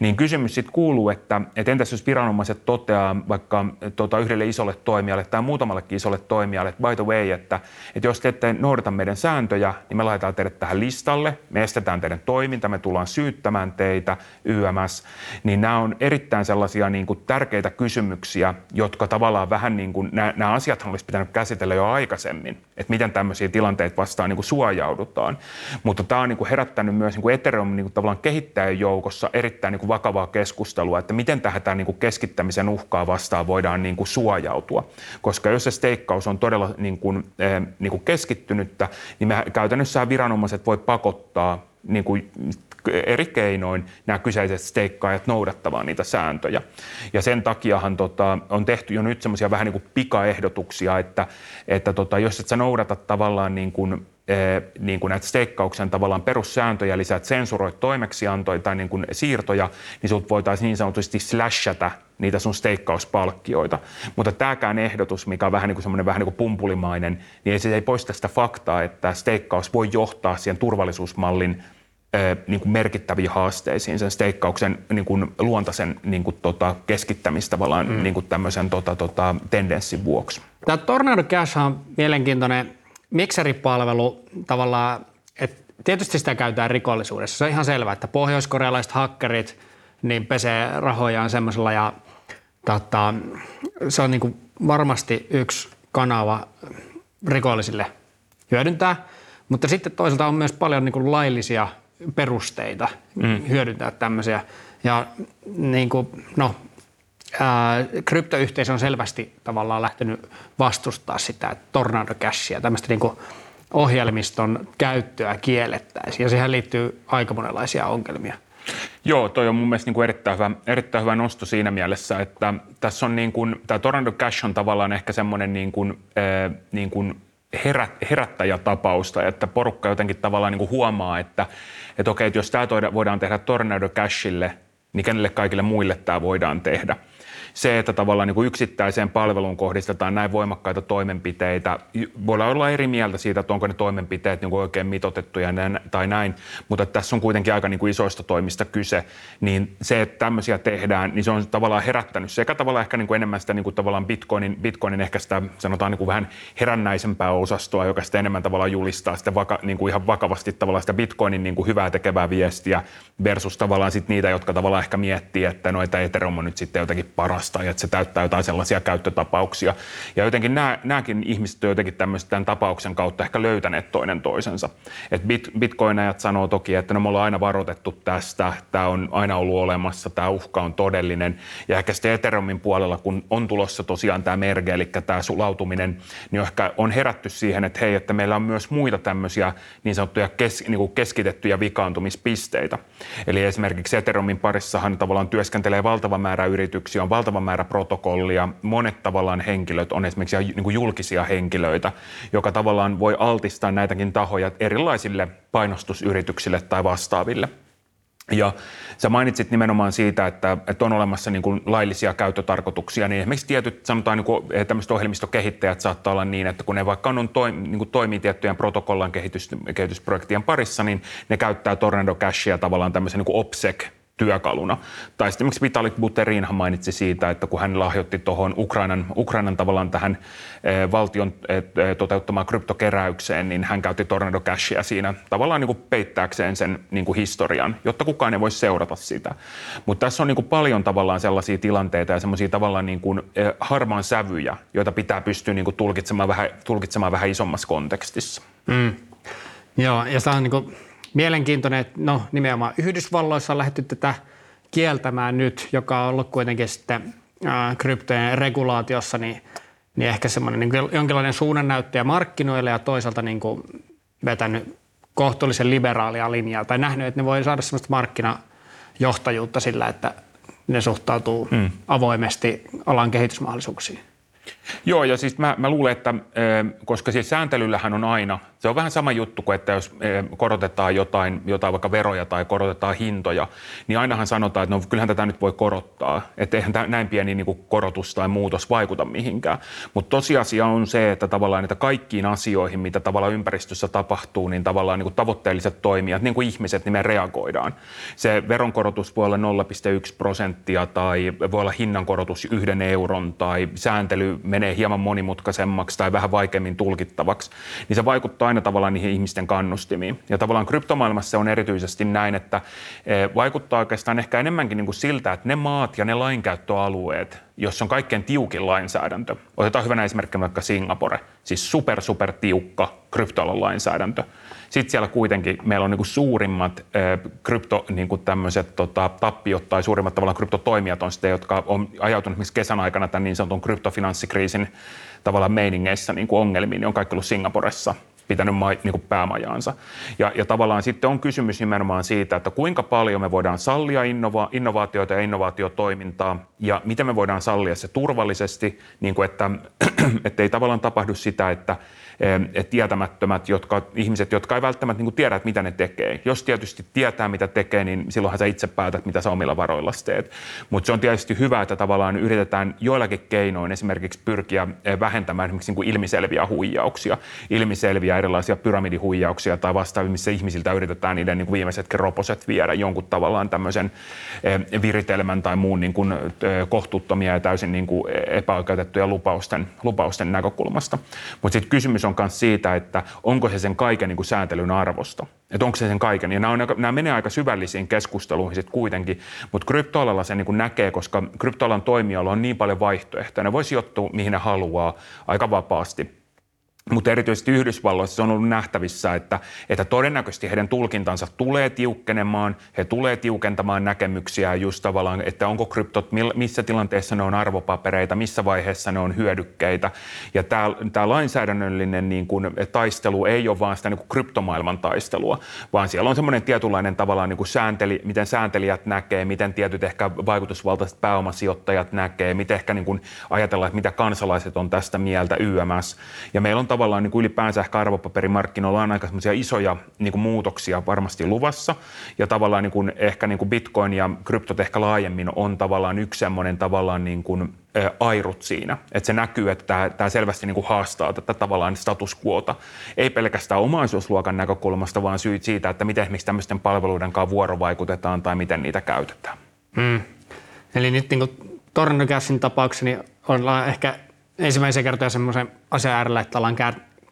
Niin kysymys sitten kuuluu, että, että entäs jos viranomaiset toteaa vaikka tuota, yhdelle isolle toimijalle tai muutamallekin isolle toimijalle, että by the way, että, että jos te ette noudata meidän sääntöjä, niin me laitetaan teidät tähän listalle, me estetään teidän toiminta, me tullaan syyttämään teitä, YMS, niin nämä on erittäin sellaisia niin kuin tärkeitä kysymyksiä, jotka tavallaan vähän niin kuin, nämä, nämä asiat olisi pitänyt käsitellä jo aikaisemmin, että miten tämmöisiä tilanteita vastaan niin kuin suojaudutaan. Mutta tämä on niin kuin herättänyt myös niin kuin Ethereum niin kuin tavallaan kehittäjän joukossa erittäin niin kuin vakavaa keskustelua, että miten tähän tämä niin kuin keskittämisen uhkaa vastaan voidaan niin kuin suojautua. Koska jos se steikkaus on todella niin kuin, eh, niin kuin keskittynyttä, niin me käytännössä viranomaiset voi pakottaa niin kuin eri keinoin nämä kyseiset steikkaajat noudattamaan niitä sääntöjä. Ja sen takiahan tota, on tehty jo nyt semmoisia vähän niin kuin pikaehdotuksia, että, että tota, jos et sä noudata tavallaan niin kuin niin kuin näitä steikkauksen tavallaan perussääntöjä, eli sä et sensuroit toimeksiantoja tai niin kuin siirtoja, niin sut voitaisiin niin sanotusti slashata niitä sun steikkauspalkkioita. Mutta tämäkään ehdotus, mikä on vähän niin kuin semmoinen vähän niin kuin pumpulimainen, niin ei se ei poista sitä faktaa, että steikkaus voi johtaa siihen turvallisuusmallin niin kuin merkittäviin haasteisiin sen steikkauksen niin kuin luontaisen niin kuin tota, keskittämistä tavallaan mm. niin kuin tämmöisen tota, tota, tendenssin vuoksi. Tämä Tornado Cash on mielenkiintoinen mikseripalvelu tavallaan, että tietysti sitä käytetään rikollisuudessa. Se on ihan selvää, että pohjoiskorealaiset hakkerit niin pesee rahojaan semmoisella ja tota, se on niin kuin varmasti yksi kanava rikollisille hyödyntää, mutta sitten toisaalta on myös paljon niin kuin laillisia perusteita mm. hyödyntää tämmöisiä. Ja niin kuin, no, ää, kryptoyhteisö on selvästi tavallaan lähtenyt vastustaa sitä, Tornado Cashia, tämmöistä niin kuin ohjelmiston käyttöä kiellettäisiin. Ja siihen liittyy aika monenlaisia ongelmia. Joo, toi on mun mielestä niin kuin erittäin, hyvä, erittäin hyvä nosto siinä mielessä, että tässä on niin kuin, tämä Tornado Cash on tavallaan ehkä semmoinen niin kuin, äh, niin kuin herät, herättäjätapausta, että porukka jotenkin tavallaan niin kuin huomaa, että, että okei, että jos tämä voidaan tehdä Tornado Cashille, niin kenelle kaikille muille tämä voidaan tehdä se, että tavallaan niin kuin yksittäiseen palveluun kohdistetaan näin voimakkaita toimenpiteitä, voidaan olla eri mieltä siitä, että onko ne toimenpiteet niin kuin oikein mitotettuja tai näin, mutta tässä on kuitenkin aika niin kuin isoista toimista kyse, niin se, että tämmöisiä tehdään, niin se on tavallaan herättänyt sekä tavallaan ehkä niin kuin enemmän sitä niin kuin tavallaan Bitcoinin, Bitcoinin ehkä sitä sanotaan niin kuin vähän herännäisempää osastoa, joka sitten enemmän tavallaan julistaa sitä vaka, niin kuin ihan vakavasti tavallaan sitä Bitcoinin niin kuin hyvää tekevää viestiä versus tavallaan sitten niitä, jotka tavallaan ehkä miettii, että no, että Ethereum on nyt sitten jotenkin paras tai että se täyttää jotain sellaisia käyttötapauksia. Ja jotenkin nämä, nämäkin ihmiset ovat jotenkin tämän tapauksen kautta ehkä löytäneet toinen toisensa. Et bit, bitcoinajat sanoo toki, että no me ollaan aina varoitettu tästä, tämä on aina ollut olemassa, tämä uhka on todellinen. Ja ehkä sitten Ethereumin puolella, kun on tulossa tosiaan tämä merge, eli tämä sulautuminen, niin ehkä on herätty siihen, että hei, että meillä on myös muita tämmöisiä niin sanottuja kes, niin kuin keskitettyjä vikaantumispisteitä. Eli esimerkiksi Ethereumin parissahan tavallaan työskentelee valtava määrä yrityksiä, on valtava valtava määrä protokollia. Monet tavallaan henkilöt on esimerkiksi niin kuin julkisia henkilöitä, joka tavallaan voi altistaa näitäkin tahoja erilaisille painostusyrityksille tai vastaaville. Ja sä mainitsit nimenomaan siitä, että, että on olemassa niin kuin laillisia käyttötarkoituksia, niin esimerkiksi tietyt sanotaan niin kuin, eh, tämmöiset ohjelmistokehittäjät saattaa olla niin, että kun ne vaikka on toim, niin kuin toimii tiettyjen protokollan kehitys, kehitysprojektien parissa, niin ne käyttää Tornado Cashia tavallaan tämmöisen niin kuin OPSEC työkaluna. Tai sitten esimerkiksi Vitalik Buterinhan mainitsi siitä, että kun hän lahjoitti tuohon Ukrainan, Ukrainan tavallaan tähän eh, valtion eh, toteuttamaan kryptokeräykseen, niin hän käytti Tornado Cashia siinä tavallaan niin kuin peittääkseen sen niin kuin historian, jotta kukaan ei voisi seurata sitä. Mutta tässä on niin kuin paljon tavallaan sellaisia tilanteita ja sellaisia tavallaan niin kuin eh, harmaan sävyjä, joita pitää pystyä niin kuin tulkitsemaan, vähän, tulkitsemaan vähän isommassa kontekstissa. Mm. Joo, ja tämä on niin kuin mielenkiintoinen, että no nimenomaan Yhdysvalloissa on lähdetty tätä kieltämään nyt, joka on ollut kuitenkin sitten kryptojen regulaatiossa, niin, niin ehkä semmoinen niin jonkinlainen suunnannäyttäjä markkinoille ja toisaalta niin kuin vetänyt kohtuullisen liberaalia linjaa tai nähnyt, että ne voi saada semmoista markkinajohtajuutta sillä, että ne suhtautuu mm. avoimesti alan kehitysmahdollisuuksiin. Joo, ja siis mä, mä luulen, että koska siis sääntelyllähän on aina, se on vähän sama juttu kuin, että jos korotetaan jotain, jotain vaikka veroja tai korotetaan hintoja, niin ainahan sanotaan, että no kyllähän tätä nyt voi korottaa, että eihän näin pieni niin kuin korotus tai muutos vaikuta mihinkään. Mutta tosiasia on se, että tavallaan että kaikkiin asioihin, mitä tavallaan ympäristössä tapahtuu, niin tavallaan niin kuin tavoitteelliset toimijat, niin kuin ihmiset, niin me reagoidaan. Se veronkorotus voi olla 0,1 prosenttia tai voi olla hinnankorotus yhden euron tai sääntely menee hieman monimutkaisemmaksi tai vähän vaikeammin tulkittavaksi, niin se vaikuttaa aina tavallaan niihin ihmisten kannustimiin. Ja tavallaan kryptomaailmassa on erityisesti näin, että e, vaikuttaa oikeastaan ehkä enemmänkin niin kuin siltä, että ne maat ja ne lainkäyttöalueet, jossa on kaikkein tiukin lainsäädäntö, otetaan hyvänä esimerkkinä vaikka Singapore, siis super super tiukka kryptoalan lainsäädäntö, sitten siellä kuitenkin meillä on niin suurimmat krypto, niin tämmöiset, tota, tappiot tai suurimmat tavallaan kryptotoimijat on sitten, jotka on ajautunut esimerkiksi kesän aikana tämän niin sanotun kryptofinanssikriisin tavallaan meiningeissä niin kuin ongelmiin, niin on kaikki ollut Singaporessa. pitänyt ma, niin kuin päämajaansa. Ja, ja tavallaan sitten on kysymys nimenomaan siitä, että kuinka paljon me voidaan sallia innova, innovaatioita ja innovaatiotoimintaa ja miten me voidaan sallia se turvallisesti, niin kuin että ei tavallaan tapahdu sitä, että tietämättömät jotka, ihmiset, jotka ei välttämättä niin tiedä, että mitä ne tekee. Jos tietysti tietää, mitä tekee, niin silloinhan sä itse päätät, mitä sä omilla varoilla teet. Mutta se on tietysti hyvä, että tavallaan yritetään joillakin keinoin esimerkiksi pyrkiä vähentämään esimerkiksi niin kuin ilmiselviä huijauksia, ilmiselviä erilaisia pyramidihuijauksia tai vastaavia, missä ihmisiltä yritetään niiden niin kuin viimeisetkin roposet viedä jonkun tavallaan tämmöisen viritelmän tai muun niin kuin kohtuuttomia ja täysin niin kuin epäoikeutettuja lupausten, lupausten näkökulmasta. Mutta sitten kysymys on on myös siitä, että onko se sen kaiken niin kuin sääntelyn arvosta. Että onko se sen kaiken. Ja nämä, on, nämä menee aika syvällisiin keskusteluihin sitten kuitenkin, mutta kryptoalalla se niin kuin näkee, koska kryptoalan toimijoilla on niin paljon vaihtoehtoja. Ne voi sijoittua mihin ne haluaa aika vapaasti – mutta erityisesti Yhdysvalloissa on ollut nähtävissä, että, että todennäköisesti heidän tulkintansa tulee tiukkenemaan, he tulee tiukentamaan näkemyksiä just tavallaan, että onko kryptot, missä tilanteessa ne on arvopapereita, missä vaiheessa ne on hyödykkeitä. Ja tämä, tämä lainsäädännöllinen niin kuin, taistelu ei ole vaan sitä niin kuin kryptomaailman taistelua, vaan siellä on semmoinen tietynlainen tavallaan niin kuin säänteli, miten sääntelijät näkee, miten tietyt ehkä vaikutusvaltaiset pääomasijoittajat näkee, miten ehkä niin kuin ajatellaan, että mitä kansalaiset on tästä mieltä YMS. Ja meillä on tavallaan niin kuin ylipäänsä ehkä arvopaperimarkkinoilla on aika isoja niin kuin muutoksia varmasti luvassa. Ja tavallaan niin kuin ehkä niin kuin bitcoin ja kryptot ehkä laajemmin on tavallaan yksi semmoinen tavallaan niin kuin, airut siinä. Että se näkyy, että tämä, selvästi niin kuin haastaa tätä tavallaan status quota. Ei pelkästään omaisuusluokan näkökulmasta, vaan syyt siitä, että miten esimerkiksi tämmöisten palveluiden kanssa vuorovaikutetaan tai miten niitä käytetään. Hmm. Eli nyt niin kuin Cashin tapaukseni ollaan ehkä ensimmäisiä kertoja semmoisen asian äärellä, että ollaan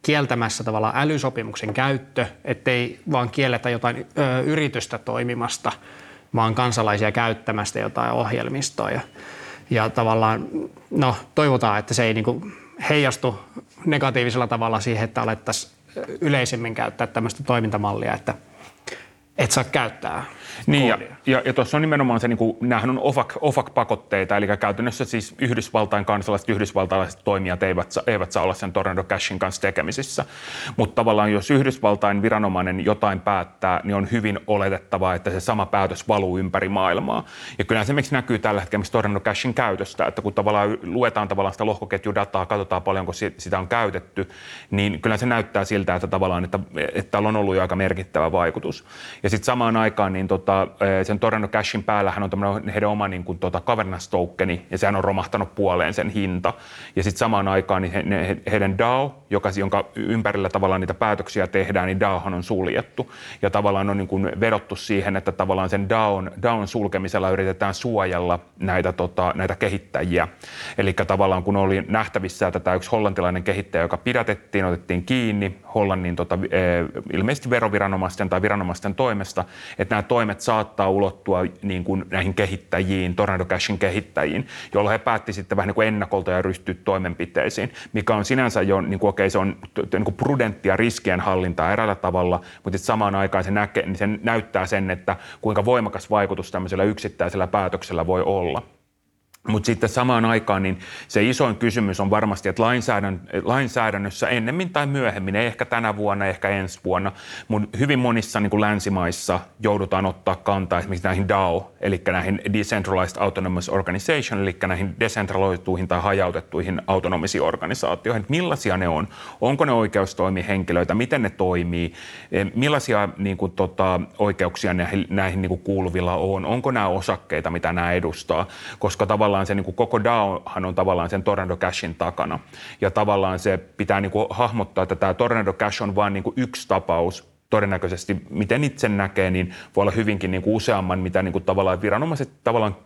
kieltämässä tavallaan älysopimuksen käyttö, ettei vaan kielletä jotain ö, yritystä toimimasta, vaan kansalaisia käyttämästä jotain ohjelmistoa. Ja, ja tavallaan, no toivotaan, että se ei niinku heijastu negatiivisella tavalla siihen, että alettaisiin yleisemmin käyttää tämmöistä toimintamallia, että et saa käyttää niin, ja, ja, ja tuossa on nimenomaan se, niin kuin, nämähän on OFAC, OFAC-pakotteita, eli käytännössä siis Yhdysvaltain kansalaiset, yhdysvaltalaiset toimijat eivät, eivät saa olla sen Tornado Cashin kanssa tekemisissä. Mutta tavallaan jos Yhdysvaltain viranomainen jotain päättää, niin on hyvin oletettavaa, että se sama päätös valuu ympäri maailmaa. Ja kyllä se miksi näkyy tällä hetkellä Tornado Cashin käytöstä, että kun tavallaan luetaan tavallaan sitä lohkoketjudataa, katsotaan paljonko sitä on käytetty, niin kyllä se näyttää siltä, että tavallaan, että, että täällä on ollut jo aika merkittävä vaikutus. Ja sitten samaan aikaan niin tota, tota, sen Tornado Cashin päällähän on tämmöinen heidän oma niin kuin, tota, governance tokeni, ja sehän on romahtanut puoleen sen hinta. Ja sitten samaan aikaan niin he, he, heidän DAO, joka, jonka ympärillä tavallaan niitä päätöksiä tehdään, niin DAOhan on suljettu. Ja tavallaan on niin kuin vedottu siihen, että tavallaan sen DAOn, DAOn sulkemisella yritetään suojella näitä, tota, näitä kehittäjiä. Eli tavallaan kun oli nähtävissä, että tämä yksi hollantilainen kehittäjä, joka pidätettiin, otettiin kiinni Hollannin tota, ilmeisesti veroviranomaisten tai viranomaisten toimesta, että nämä toimet saattaa ulottua niin kuin näihin kehittäjiin, Tornado Cashin kehittäjiin, jolloin he päätti sitten vähän niin kuin ennakolta ja ryhtyä toimenpiteisiin, mikä on sinänsä jo, niin kuin, okei, se on niin kuin prudenttia riskien hallintaa eräällä tavalla, mutta samaan aikaan se, näkee, niin se näyttää sen, että kuinka voimakas vaikutus tämmöisellä yksittäisellä päätöksellä voi olla. Mutta sitten samaan aikaan niin se isoin kysymys on varmasti, että lainsäädän, lainsäädännössä ennemmin tai myöhemmin, ei ehkä tänä vuonna, ehkä ensi vuonna, mutta hyvin monissa niin kuin länsimaissa joudutaan ottaa kantaa esimerkiksi näihin DAO, eli näihin Decentralized Autonomous Organization, eli näihin desentraloituihin tai hajautettuihin autonomisiin organisaatioihin. Millaisia ne on? Onko ne oikeustoimihenkilöitä? Miten ne toimii? Eh, millaisia niin kuin, tota, oikeuksia näihin, näihin niin kuin kuuluvilla on? Onko nämä osakkeita, mitä nämä edustaa? Koska tavallaan tavallaan se niin kuin koko DAOhan on tavallaan sen Tornado Cashin takana. Ja tavallaan se pitää niin kuin hahmottaa, että tämä Tornado Cash on vain niin yksi tapaus todennäköisesti, miten itse näkee, niin voi olla hyvinkin niin kuin useamman, mitä niin kuin tavallaan viranomaiset tavallaan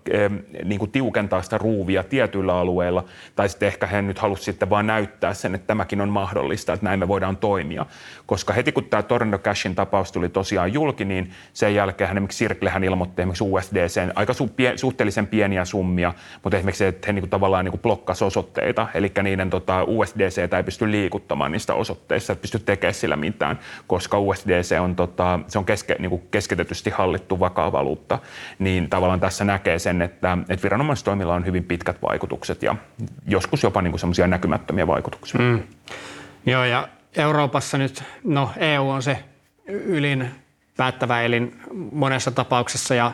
niin kuin tiukentaa sitä ruuvia tietyillä alueilla, tai sitten ehkä he nyt halusivat sitten vaan näyttää sen, että tämäkin on mahdollista, että näin me voidaan toimia. Koska heti kun tämä Tornado Cashin tapaus tuli tosiaan julki, niin sen jälkeen hän esimerkiksi Circlehän ilmoitti esimerkiksi USDC aika su- pie, suhteellisen pieniä summia, mutta esimerkiksi että he niin kuin tavallaan niin kuin osoitteita, eli niiden tota, USDC ei pysty liikuttamaan niistä osoitteista, että pysty tekemään sillä mitään, koska USDC USDC on, tota, se on keske, niin kuin keskitetysti hallittu vakaa valuutta, niin tavallaan tässä näkee sen, että, että viranomaistoimilla on hyvin pitkät vaikutukset ja joskus jopa niin semmoisia näkymättömiä vaikutuksia. Mm. Joo, ja Euroopassa nyt, no EU on se ylin päättävä elin monessa tapauksessa ja,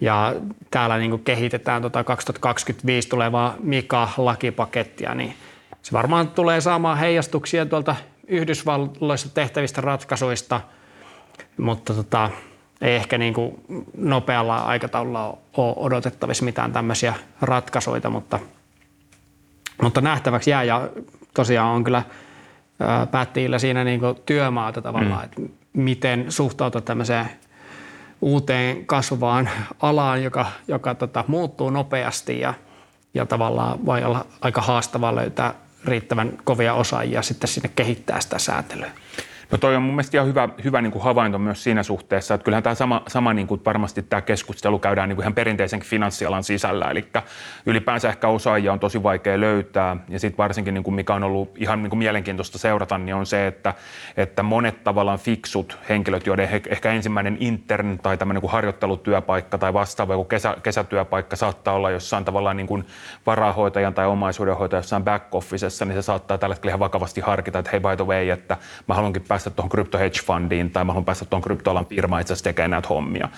ja täällä niin kehitetään tota 2025 tulevaa Mika-lakipakettia, niin se varmaan tulee saamaan heijastuksia tuolta Yhdysvalloissa tehtävistä ratkaisuista, mutta tota, ei ehkä niin kuin nopealla aikataululla ole odotettavissa mitään tämmöisiä ratkaisuja, mutta, mutta nähtäväksi jää ja tosiaan on kyllä päättäjillä siinä niin kuin työmaata tavallaan, mm. että miten suhtautua tämmöiseen uuteen kasvavaan alaan, joka, joka tota, muuttuu nopeasti ja, ja tavallaan voi olla aika haastavaa löytää riittävän kovia osaajia sitten sinne kehittää sitä säätelyä. No toi on mun mielestä ihan hyvä, hyvä niin kuin havainto myös siinä suhteessa, että kyllähän tämä sama, sama niin kuin varmasti tämä keskustelu käydään niin kuin ihan perinteisen finanssialan sisällä, eli ylipäänsä ehkä osaajia on tosi vaikea löytää. Ja sitten varsinkin niin kuin mikä on ollut ihan niin kuin mielenkiintoista seurata, niin on se, että, että monet tavallaan fiksut henkilöt, joiden ehkä ensimmäinen intern tai tämmöinen kuin harjoittelutyöpaikka tai vastaava joku kesä, kesätyöpaikka saattaa olla jossain tavallaan niin kuin varahoitajan tai omaisuudenhoitajan jossain back niin se saattaa tällä hetkellä ihan vakavasti harkita, että hei by the way, että mä haluankin päästä tuohon krypto hedge fundiin tai mä haluan päästä tuohon kryptoalan firmaan itse asiassa tekemään näitä hommia.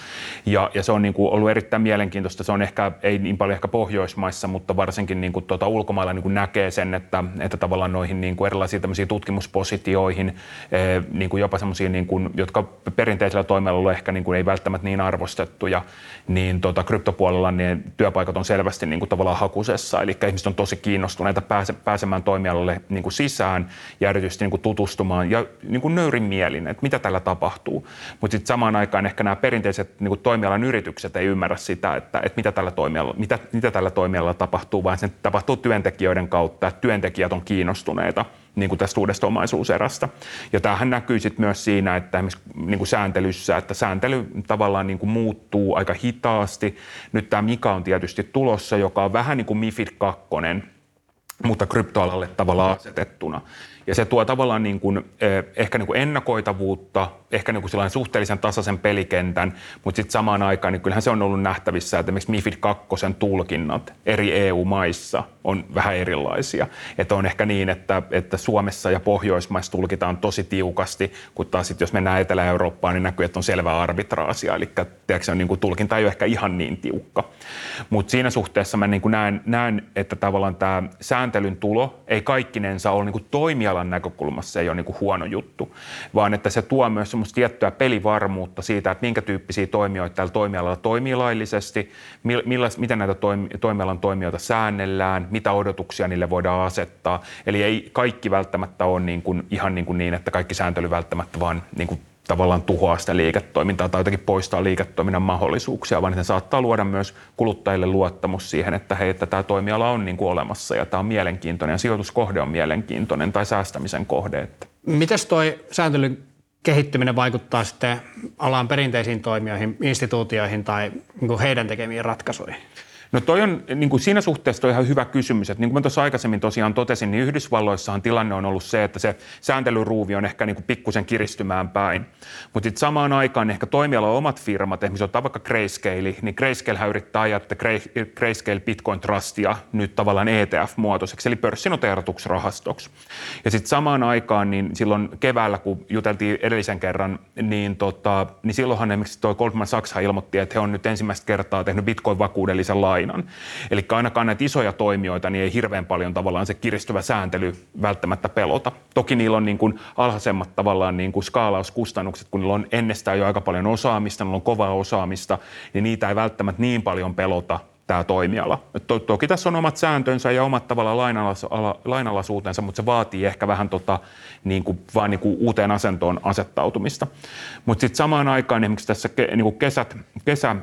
Ja, ja se on niin kuin ollut erittäin mielenkiintoista. Se on ehkä, ei niin paljon ehkä Pohjoismaissa, mutta varsinkin niin kuin tuota, ulkomailla niin kuin näkee sen, että, että tavallaan noihin niin kuin erilaisiin tutkimuspositioihin, eh, niin kuin jopa semmoisiin, niin jotka perinteisellä toimialalla ehkä niin kuin ei välttämättä niin arvostettuja, niin tota, kryptopuolella niin työpaikat on selvästi niin kuin tavallaan hakusessa. Eli ihmiset on tosi kiinnostuneita pääse, pääsemään toimialalle niin kuin sisään ja erityisesti niin kuin tutustumaan ja niin kuin nöyrin mielin, että mitä tällä tapahtuu. Mutta sitten samaan aikaan ehkä nämä perinteiset niin kuin toimialan yritykset ei ymmärrä sitä, että, että mitä, tällä toimialalla, mitä, mitä tällä toimialalla tapahtuu, vaan se tapahtuu työntekijöiden kautta, että työntekijät on kiinnostuneita niin kuin tästä uudesta omaisuuserästä. Ja tämähän näkyy sitten myös siinä, että niin kuin sääntelyssä, että sääntely tavallaan niin kuin muuttuu aika hitaasti. Nyt tämä Mika on tietysti tulossa, joka on vähän niin kuin MIFID 2, mutta kryptoalalle tavallaan asetettuna. Ja se tuo tavallaan niin kuin, eh, ehkä niin kuin ennakoitavuutta, ehkä niin kuin sellainen suhteellisen tasaisen pelikentän, mutta sitten samaan aikaan niin kyllähän se on ollut nähtävissä, että esimerkiksi MIFID 2 tulkinnat eri EU-maissa on vähän erilaisia. Että on ehkä niin, että, että Suomessa ja Pohjoismaissa tulkitaan tosi tiukasti, kun taas sit, jos mennään Etelä-Eurooppaan, niin näkyy, että on selvää arbitraasia. Eli tiedätkö, niin kuin tulkinta ei ole ehkä ihan niin tiukka. Mutta siinä suhteessa mä niin kuin näen, näen, että tavallaan tämä sääntelyn tulo ei kaikkinensa ole niin kuin toimialan näkökulmassa se ei ole niin kuin huono juttu, vaan että se tuo myös semmoista tiettyä pelivarmuutta siitä, että minkä tyyppisiä toimijoita tällä toimialalla toimii laillisesti, millas, miten näitä toimi, toimialan toimijoita säännellään, mitä odotuksia niille voidaan asettaa. Eli ei kaikki välttämättä ole niin kuin, ihan niin, kuin niin, että kaikki sääntely välttämättä vaan niin kuin tavallaan tuhoaa sitä liiketoimintaa tai jotenkin poistaa liiketoiminnan mahdollisuuksia, vaan ne saattaa luoda myös kuluttajille luottamus siihen, että hei, että tämä toimiala on niin kuin olemassa ja tämä on mielenkiintoinen ja sijoituskohde on mielenkiintoinen tai säästämisen kohde. Mites toi sääntelyn kehittyminen vaikuttaa sitten alan perinteisiin toimijoihin, instituutioihin tai niin heidän tekemiin ratkaisuihin? No toi on niin kuin siinä suhteessa toi ihan hyvä kysymys. Että niin kuin mä tuossa aikaisemmin tosiaan totesin, niin Yhdysvalloissahan tilanne on ollut se, että se sääntelyruuvi on ehkä niin kuin pikkusen kiristymään päin. Mutta sitten samaan aikaan ehkä toimiala omat firmat, esimerkiksi ottaa vaikka Grayscale, niin Grayscale yrittää ajaa että Grayscale Bitcoin Trustia nyt tavallaan ETF-muotoiseksi, eli pörssinoteeratuksi rahastoksi. Ja sitten samaan aikaan, niin silloin keväällä, kun juteltiin edellisen kerran, niin, tota, niin silloinhan esimerkiksi toi Goldman Sachs ilmoitti, että he on nyt ensimmäistä kertaa tehnyt Bitcoin-vakuudellisen lainan. Eli ainakaan näitä isoja toimijoita niin ei hirveän paljon tavallaan se kiristyvä sääntely välttämättä pelota. Toki niillä on niin kuin alhaisemmat tavallaan niin kuin skaalauskustannukset, kun niillä on ennestään jo aika paljon osaamista, niillä on kovaa osaamista, niin niitä ei välttämättä niin paljon pelota tämä toimiala. To, toki tässä on omat sääntönsä ja omat tavallaan lainalas, lainalaisuutensa, mutta se vaatii ehkä vähän tota, niin kuin, vaan niin kuin uuteen asentoon asettautumista. Mutta sitten samaan aikaan esimerkiksi tässä niin kuin kesät, kesä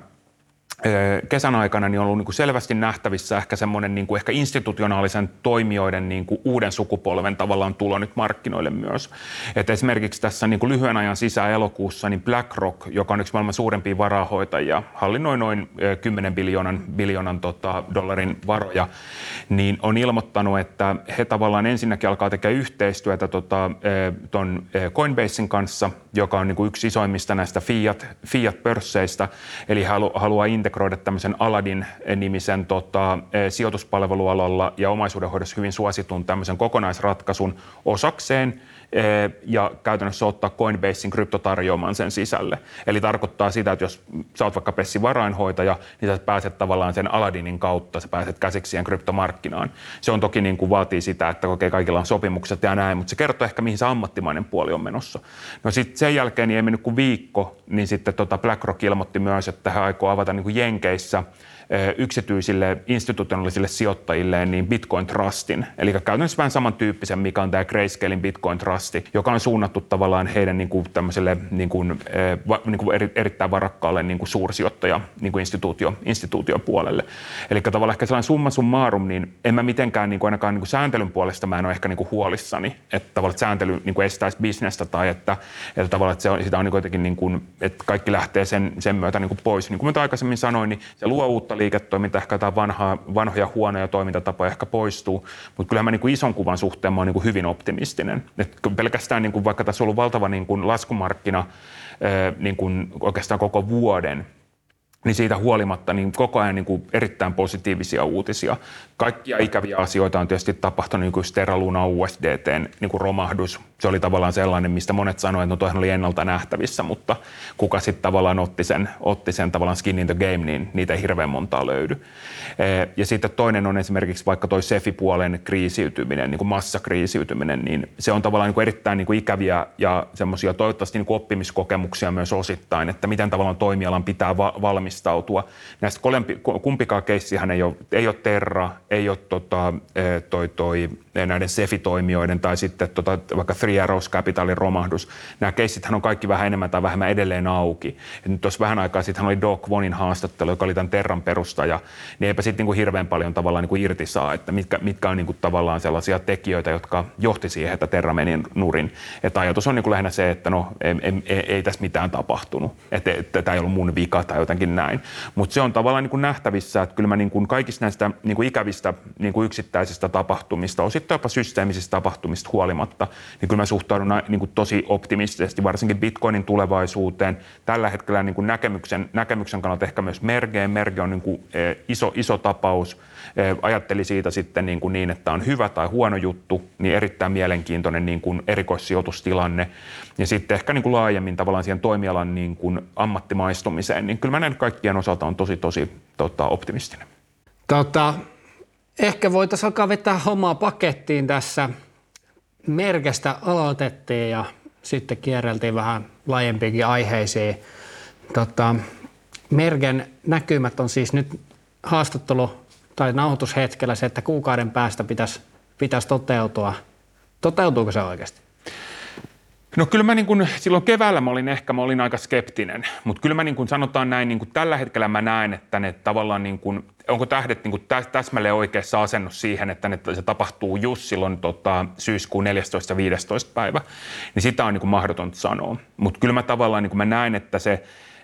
kesän aikana niin on ollut niin kuin selvästi nähtävissä ehkä semmoinen niin kuin ehkä institutionaalisen toimijoiden niin kuin uuden sukupolven tavallaan tulo nyt markkinoille myös. Et esimerkiksi tässä niin kuin lyhyen ajan sisään elokuussa niin BlackRock, joka on yksi maailman suurempia varahoitajia, hallinnoi noin 10 biljoonan, biljoonan tota, dollarin varoja, niin on ilmoittanut, että he tavallaan ensinnäkin alkaa tekemään yhteistyötä tota, ton Coinbasein kanssa, joka on niin kuin yksi isoimmista näistä fiat, fiat-pörsseistä, eli haluaa integroida integroida tämmöisen Aladdin-nimisen tota, sijoituspalvelualalla ja omaisuudenhoidossa hyvin suositun tämmöisen kokonaisratkaisun osakseen – ja käytännössä ottaa Coinbasein kryptotarjoaman sen sisälle. Eli tarkoittaa sitä, että jos sä oot vaikka Pessi varainhoitaja, niin sä pääset tavallaan sen Aladinin kautta, sä pääset käsiksi siihen kryptomarkkinaan. Se on toki niin kuin vaatii sitä, että okei, kaikilla on sopimukset ja näin, mutta se kertoo ehkä, mihin se ammattimainen puoli on menossa. No sitten sen jälkeen niin ei mennyt kuin viikko, niin sitten tota BlackRock ilmoitti myös, että he aikoo avata niin kuin Jenkeissä – yksityisille institutionaalisille sijoittajille niin Bitcoin Trustin, eli käytännössä vähän samantyyppisen, mikä on tämä Grayscalein Bitcoin Trusti, joka on suunnattu tavallaan heidän niin kuin tämmöiselle niin kuin, niin kuin eri, erittäin varakkaalle niin kuin suursijoittaja niin kuin instituutio, instituution puolelle. Eli tavallaan ehkä sellainen summa summarum, niin en mä mitenkään niin kuin ainakaan niin kuin sääntelyn puolesta mä en ole ehkä niin kuin huolissani, että tavallaan että sääntely niin kuin estäisi bisnestä tai että, että tavallaan että se on, sitä on niin kuin jotenkin niin kuin, että kaikki lähtee sen, sen myötä niin kuin pois. Niin kuin mä aikaisemmin sanoin, niin se luo uutta liiketoiminta, ehkä jotain vanhaa, vanhoja huonoja toimintatapoja ehkä poistuu, mutta kyllä mä niin kuin ison kuvan suhteen mä oon niin kuin hyvin optimistinen. Et pelkästään niin kuin, vaikka tässä on ollut valtava niin kuin laskumarkkina niin kuin oikeastaan koko vuoden, niin siitä huolimatta niin koko ajan niin kuin erittäin positiivisia uutisia. Kaikkia ikäviä asioita on tietysti tapahtunut, niin kuin Terra Luna USDT niin kuin romahdus. Se oli tavallaan sellainen, mistä monet sanoivat, että no toihan oli ennalta nähtävissä, mutta kuka sitten tavallaan otti sen, otti sen tavallaan skin in the game, niin niitä ei hirveän montaa löydy. Ja sitten toinen on esimerkiksi vaikka toi SEFI-puolen kriisiytyminen, niin kuin massakriisiytyminen, niin se on tavallaan niin kuin erittäin niin kuin ikäviä ja semmoisia toivottavasti niin kuin oppimiskokemuksia myös osittain, että miten tavallaan toimialan pitää va- valmistautua. Näistä kumpikaan keissihän ei ole, ei ole Terra, ei ole tota, toi, toi, näiden SEFI-toimijoiden tai sitten tota, vaikka Three Arrows Capitalin romahdus. Nämä keissithän on kaikki vähän enemmän tai vähemmän edelleen auki. Et nyt tuossa vähän aikaa sitten oli Doc Vonin haastattelu, joka oli tämän Terran perustaja, niin eipä sitten niinku hirveän paljon tavallaan niinku irti saa, että mitkä, mitkä on niinku tavallaan sellaisia tekijöitä, jotka johti siihen, että Terra meni nurin. Että ajatus on niinku lähinnä se, että no ei, ei, ei, ei tässä mitään tapahtunut, että, että tämä ei ollut mun vika tai jotenkin näin. Mutta se on tavallaan niinku nähtävissä, että kyllä mä niinku kaikista näistä niinku ikävistä niinku yksittäisistä tapahtumista, osittain jopa systeemisistä tapahtumista huolimatta, niin kyllä mä suhtaudun niinku tosi optimistisesti, varsinkin Bitcoinin tulevaisuuteen. Tällä hetkellä niinku näkemyksen, näkemyksen kannalta ehkä myös Mergeen. Merge on niinku, e, iso, iso tapaus. Ajatteli siitä sitten niin, kuin niin, että on hyvä tai huono juttu, niin erittäin mielenkiintoinen niin kuin erikoissijoitustilanne. Ja sitten ehkä niin kuin laajemmin tavallaan siihen toimialan niin kuin ammattimaistumiseen, niin kyllä mä näen kaikkien osalta on tosi, tosi tota, optimistinen. Tota, ehkä voitaisiin alkaa vetää hommaa pakettiin tässä. Merkestä aloitettiin ja sitten kierreltiin vähän laajempiinkin aiheisiin. Tota, Mergen näkymät on siis nyt haastattelu tai nauhoitushetkellä se, että kuukauden päästä pitäisi, pitäisi toteutua. Toteutuuko se oikeasti? No kyllä mä niin kuin, silloin keväällä mä olin ehkä mä olin aika skeptinen, mutta kyllä mä niin kuin sanotaan näin, niin kuin tällä hetkellä mä näen, että ne tavallaan niin kuin, onko tähdet niin kuin täsmälleen oikeassa asennossa siihen, että ne, se tapahtuu just silloin tota, syyskuun 14. 15. päivä, niin sitä on niin kuin mahdotonta sanoa. Mutta kyllä mä tavallaan niin kuin mä näen, että se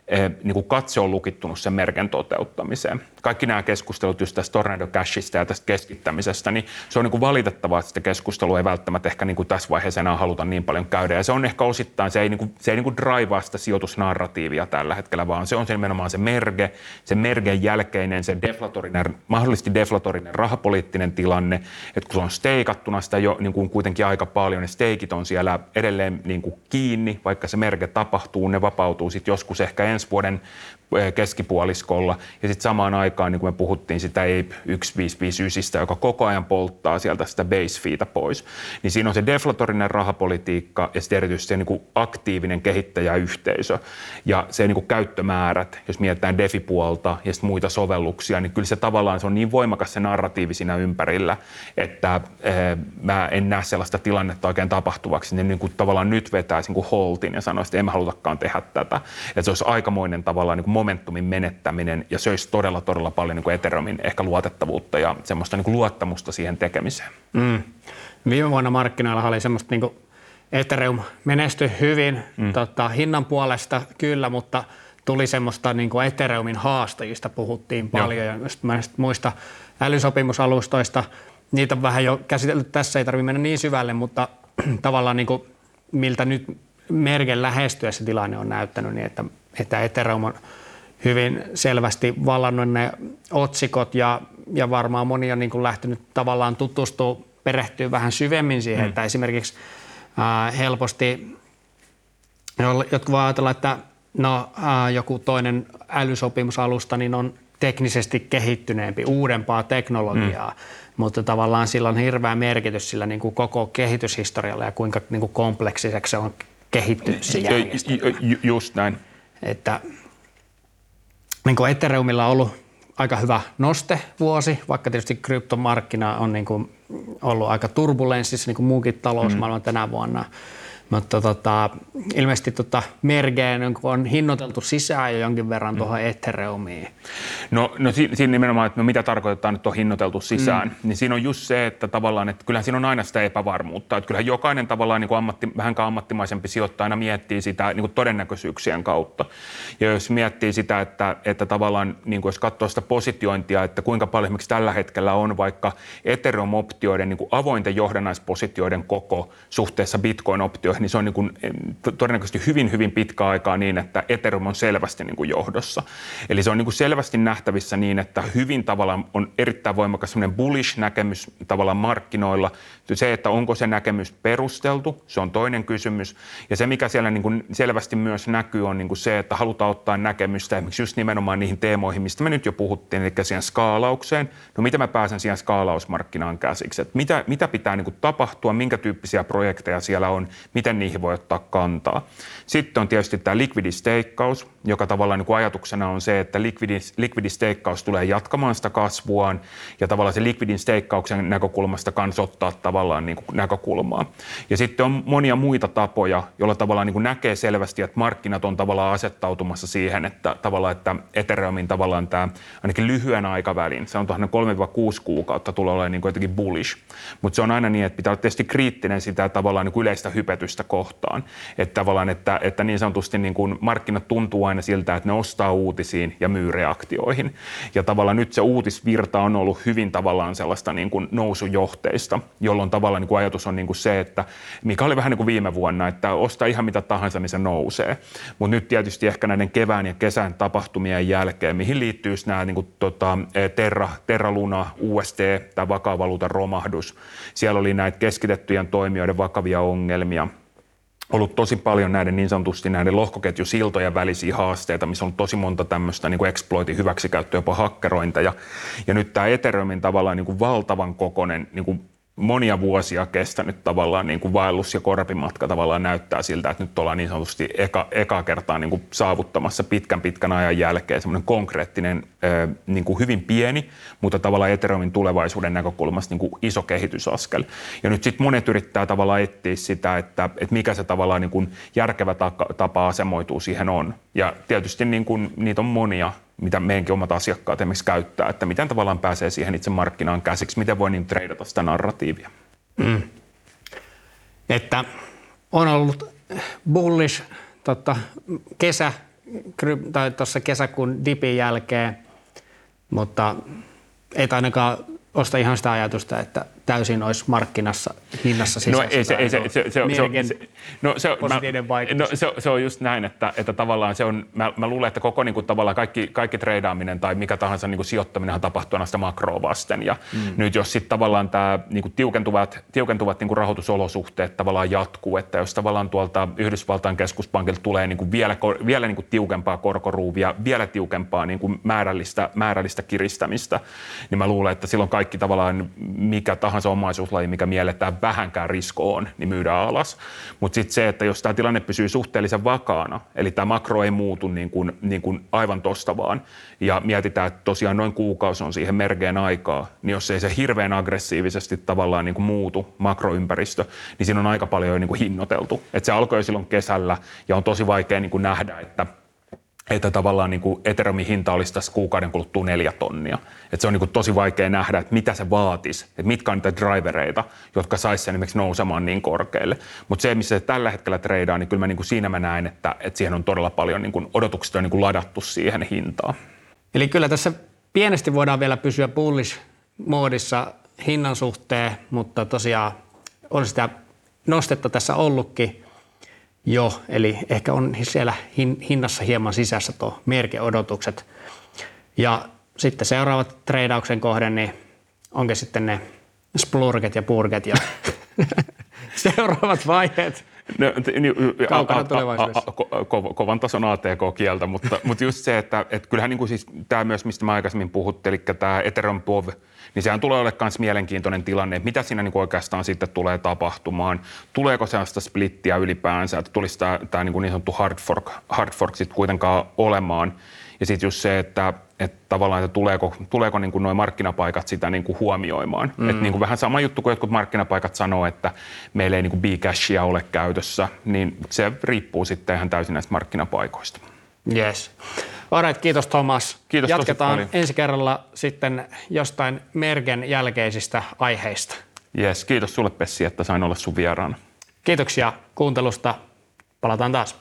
Eh, niin kuin katse on lukittunut sen merken toteuttamiseen. Kaikki nämä keskustelut just tästä Tornado Cashista ja tästä keskittämisestä, niin se on niin kuin valitettavaa, että sitä keskustelua ei välttämättä ehkä niin kuin tässä vaiheessa enää haluta niin paljon käydä. Ja se on ehkä osittain, se ei, niin kuin, se ei niin kuin draivaa sitä sijoitusnarratiivia tällä hetkellä, vaan se on se nimenomaan se merge, se mergen jälkeinen, se deflatorinen, mahdollisesti deflatorinen rahapoliittinen tilanne, että kun se on steikattuna sitä jo niin kuin kuitenkin aika paljon, ne steikit on siellä edelleen niin kuin kiinni, vaikka se merge tapahtuu, ne vapautuu sitten joskus ehkä ensi vuoden keskipuoliskolla. Ja sitten samaan aikaan, niin kuin me puhuttiin sitä EIP 1559, joka koko ajan polttaa sieltä sitä base feetä pois, niin siinä on se deflatorinen rahapolitiikka ja sitten erityisesti se niin kuin aktiivinen kehittäjäyhteisö ja se niin kuin käyttömäärät, jos mietitään defipuolta ja sitten muita sovelluksia, niin kyllä se tavallaan se on niin voimakas se narratiivi siinä ympärillä, että eh, mä en näe sellaista tilannetta oikein tapahtuvaksi, niin, niin kuin tavallaan nyt vetäisi niin kuin holtin ja sanoisi, että en mä halutakaan tehdä tätä. Että se olisi aikamoinen tavallaan niin kuin momentumin menettäminen ja söisi todella, todella paljon niin kuin Ethereumin ehkä luotettavuutta ja semmoista niin kuin luottamusta siihen tekemiseen. Mm. Viime vuonna markkinoilla oli semmoista niin kuin Ethereum menestyi hyvin mm. tota, hinnan puolesta kyllä, mutta tuli semmoista niin kuin Ethereumin haastajista puhuttiin paljon Joo. ja mä muista älysopimusalustoista, niitä on vähän jo käsitelty tässä, ei tarvitse mennä niin syvälle, mutta tavallaan niin kuin, miltä nyt merken lähestyessä tilanne on näyttänyt, niin että, että Ethereum on hyvin selvästi vallannut ne otsikot ja, ja varmaan moni on niin kuin lähtenyt tavallaan tutustua, perehtyä vähän syvemmin siihen, mm. että esimerkiksi ää, helposti jotkut voi ajatella, että no, ää, joku toinen älysopimusalusta niin on teknisesti kehittyneempi, uudempaa teknologiaa, mm. mutta tavallaan sillä on hirveä merkitys sillä niin kuin koko kehityshistorialla ja kuinka niin kuin kompleksiseksi se on kehittynyt se järjestelmä. Just näin. Että niin kuin Ethereumilla on ollut aika hyvä nostevuosi, vaikka tietysti kryptomarkkina on niin kuin ollut aika turbulenssissa niin kuin muukin talousmaailma mm. tänä vuonna – mutta tota, ilmeisesti tota Mergeen on hinnoiteltu sisään jo jonkin verran tuohon Ethereumiin. No, no siinä nimenomaan, että no mitä tarkoitetaan, että on hinnoiteltu sisään, mm. niin siinä on just se, että tavallaan, että kyllähän siinä on aina sitä epävarmuutta. Että kyllähän jokainen tavallaan niin kuin ammatti, vähänkään ammattimaisempi sijoittaja aina miettii sitä niin kuin todennäköisyyksien kautta. Ja jos miettii sitä, että, että tavallaan niin kuin jos katsoo sitä positiointia, että kuinka paljon esimerkiksi tällä hetkellä on vaikka Ethereum-optioiden niin kuin avointen johdannaispositioiden koko suhteessa Bitcoin-optioihin, niin se on niin kuin, todennäköisesti hyvin, hyvin pitkä aikaa niin, että Ethereum on selvästi niin kuin johdossa. Eli se on niin kuin selvästi nähtävissä niin, että hyvin tavallaan on erittäin voimakas bullish-näkemys tavallaan markkinoilla. Se, että onko se näkemys perusteltu, se on toinen kysymys. Ja se, mikä siellä niin kuin selvästi myös näkyy, on niin kuin se, että halutaan ottaa näkemystä esimerkiksi just nimenomaan niihin teemoihin, mistä me nyt jo puhuttiin, eli siihen skaalaukseen. No miten mä pääsen siihen skaalausmarkkinaan käsiksi? Että mitä, mitä pitää niin kuin tapahtua, minkä tyyppisiä projekteja siellä on, miten miten niihin voi ottaa kantaa. Sitten on tietysti tämä likvidisteikkaus, joka tavallaan niin kuin ajatuksena on se, että likvidisteikkaus tulee jatkamaan sitä kasvuaan ja tavallaan se likvidisteikkauksen näkökulmasta kanssa ottaa tavallaan niin kuin näkökulmaa. Ja sitten on monia muita tapoja, joilla tavallaan niin kuin näkee selvästi, että markkinat on tavallaan asettautumassa siihen, että tavallaan, että Ethereumin tavallaan tämä ainakin lyhyen aikavälin, se on tuohon 3-6 kuukautta tulee olemaan niin kuin jotenkin bullish. Mutta se on aina niin, että pitää olla tietysti kriittinen sitä tavallaan niin kuin yleistä hypetystä kohtaan. Että tavallaan, että, että niin sanotusti niin kuin markkinat tuntuu aina siltä, että ne ostaa uutisiin ja myy reaktioihin. Ja tavallaan nyt se uutisvirta on ollut hyvin tavallaan sellaista niin kuin nousujohteista, jolloin tavallaan niin kuin ajatus on niin kuin se, että mikä oli vähän niin kuin viime vuonna, että ostaa ihan mitä tahansa, niin se nousee. Mutta nyt tietysti ehkä näiden kevään ja kesän tapahtumien jälkeen, mihin liittyy nämä niin kuin, tota, Terra, Terra Luna, USD, tämä vakavaluutan romahdus. Siellä oli näitä keskitettyjen toimijoiden vakavia ongelmia ollut tosi paljon näiden niin sanotusti näiden lohkoketjusiltojen välisiä haasteita, missä on tosi monta tämmöistä niin kuin exploitin hyväksikäyttöä, jopa hakkerointeja. Ja nyt tämä Ethereumin tavallaan niin kuin valtavan kokoinen niin kuin monia vuosia kestänyt tavallaan niin kuin vaellus- ja korpimatka tavallaan näyttää siltä, että nyt ollaan niin sanotusti eka, eka kertaa niin kuin saavuttamassa pitkän pitkän ajan jälkeen semmoinen konkreettinen, niin kuin hyvin pieni, mutta tavallaan Ethereumin tulevaisuuden näkökulmasta niin kuin iso kehitysaskel. Ja nyt sitten monet yrittää tavallaan etsiä sitä, että, että mikä se tavallaan niin kuin järkevä tapa asemoituu siihen on. Ja tietysti niin kuin, niitä on monia, mitä meidänkin omat asiakkaat esimerkiksi käyttää, että miten tavallaan pääsee siihen itse markkinaan käsiksi, miten voi niin treidata sitä narratiivia. Mm. Että on ollut bullish totta, kesä, tai tuossa kesäkuun dipin jälkeen, mutta ei ainakaan osta ihan sitä ajatusta, että täysin olisi markkinassa hinnassa sisässä. No ei se, ei se, se, se, se, se, no, se, mä, no, se, se, on just näin, että, että tavallaan se on, mä, mä luulen, että koko niin kuin, tavallaan kaikki, kaikki treidaaminen tai mikä tahansa niin kuin sijoittaminen tapahtuu aina sitä makroa vasten. Ja mm. nyt jos sitten tavallaan tämä niin kuin tiukentuvat, tiukentuvat niin kuin rahoitusolosuhteet tavallaan jatkuu, että jos tavallaan tuolta Yhdysvaltain keskuspankilta tulee niin kuin vielä, vielä niin kuin tiukempaa korkoruuvia, vielä tiukempaa niin kuin määrällistä, määrällistä kiristämistä, niin mä luulen, että silloin kaikki tavallaan mikä tahansa tahansa omaisuuslaji, mikä mielletään vähänkään riskoon, niin myydään alas. Mutta sitten se, että jos tämä tilanne pysyy suhteellisen vakaana, eli tämä makro ei muutu niin kuin, niin kuin aivan tosta vaan, ja mietitään, että tosiaan noin kuukausi on siihen merkeen aikaa, niin jos ei se hirveän aggressiivisesti tavallaan niin kuin muutu makroympäristö, niin siinä on aika paljon jo niin kuin hinnoiteltu. Et se alkoi silloin kesällä, ja on tosi vaikea niin kuin nähdä, että – että tavallaan niin kuin Ethereumin hinta olisi tässä kuukauden kuluttua neljä tonnia. Että se on niin kuin tosi vaikea nähdä, että mitä se vaatisi, että mitkä on niitä drivereita, jotka saisi sen esimerkiksi nousemaan niin korkealle. Mutta se, missä se tällä hetkellä treidaa, niin kyllä mä niin kuin siinä mä näen, että, että siihen on todella paljon niin kuin odotukset on niin kuin ladattu siihen hintaan. Eli kyllä tässä pienesti voidaan vielä pysyä bullish-moodissa hinnan suhteen, mutta tosiaan on sitä nostetta tässä ollutkin. Jo, eli ehkä on siellä hinnassa hieman sisässä tuo merkeodotukset. Ja sitten seuraavat treidauksen kohden, niin onko sitten ne splurget ja purget ja seuraavat vaiheet. No, Kaukana tulevaisuudessa. kovan tason ATK-kieltä, mutta, mutta just se, että, että kyllähän niin kuin siis tämä myös, mistä mä aikaisemmin puhuttiin, eli tämä Ethereum POV, niin sehän tulee olemaan myös mielenkiintoinen tilanne, että mitä siinä niin oikeastaan sitten tulee tapahtumaan. Tuleeko sellaista splittiä ylipäänsä, että tulisi tämä, tämä niin, kuin niin sanottu hard fork, hard fork sitten kuitenkaan olemaan. Ja sitten just se, että, että tavallaan, että tuleeko, tuleeko niin nuo markkinapaikat sitä niin kuin huomioimaan. Mm. Että niin kuin vähän sama juttu kuin jotkut markkinapaikat sanoo, että meillä ei niin kuin B-cashia ole käytössä, niin se riippuu sitten ihan täysin näistä markkinapaikoista. Yes. Alright, kiitos Thomas. Kiitos Jatketaan ensi kerralla sitten jostain Mergen jälkeisistä aiheista. Yes, kiitos sulle Pessi, että sain olla sun vieraana. Kiitoksia kuuntelusta. Palataan taas.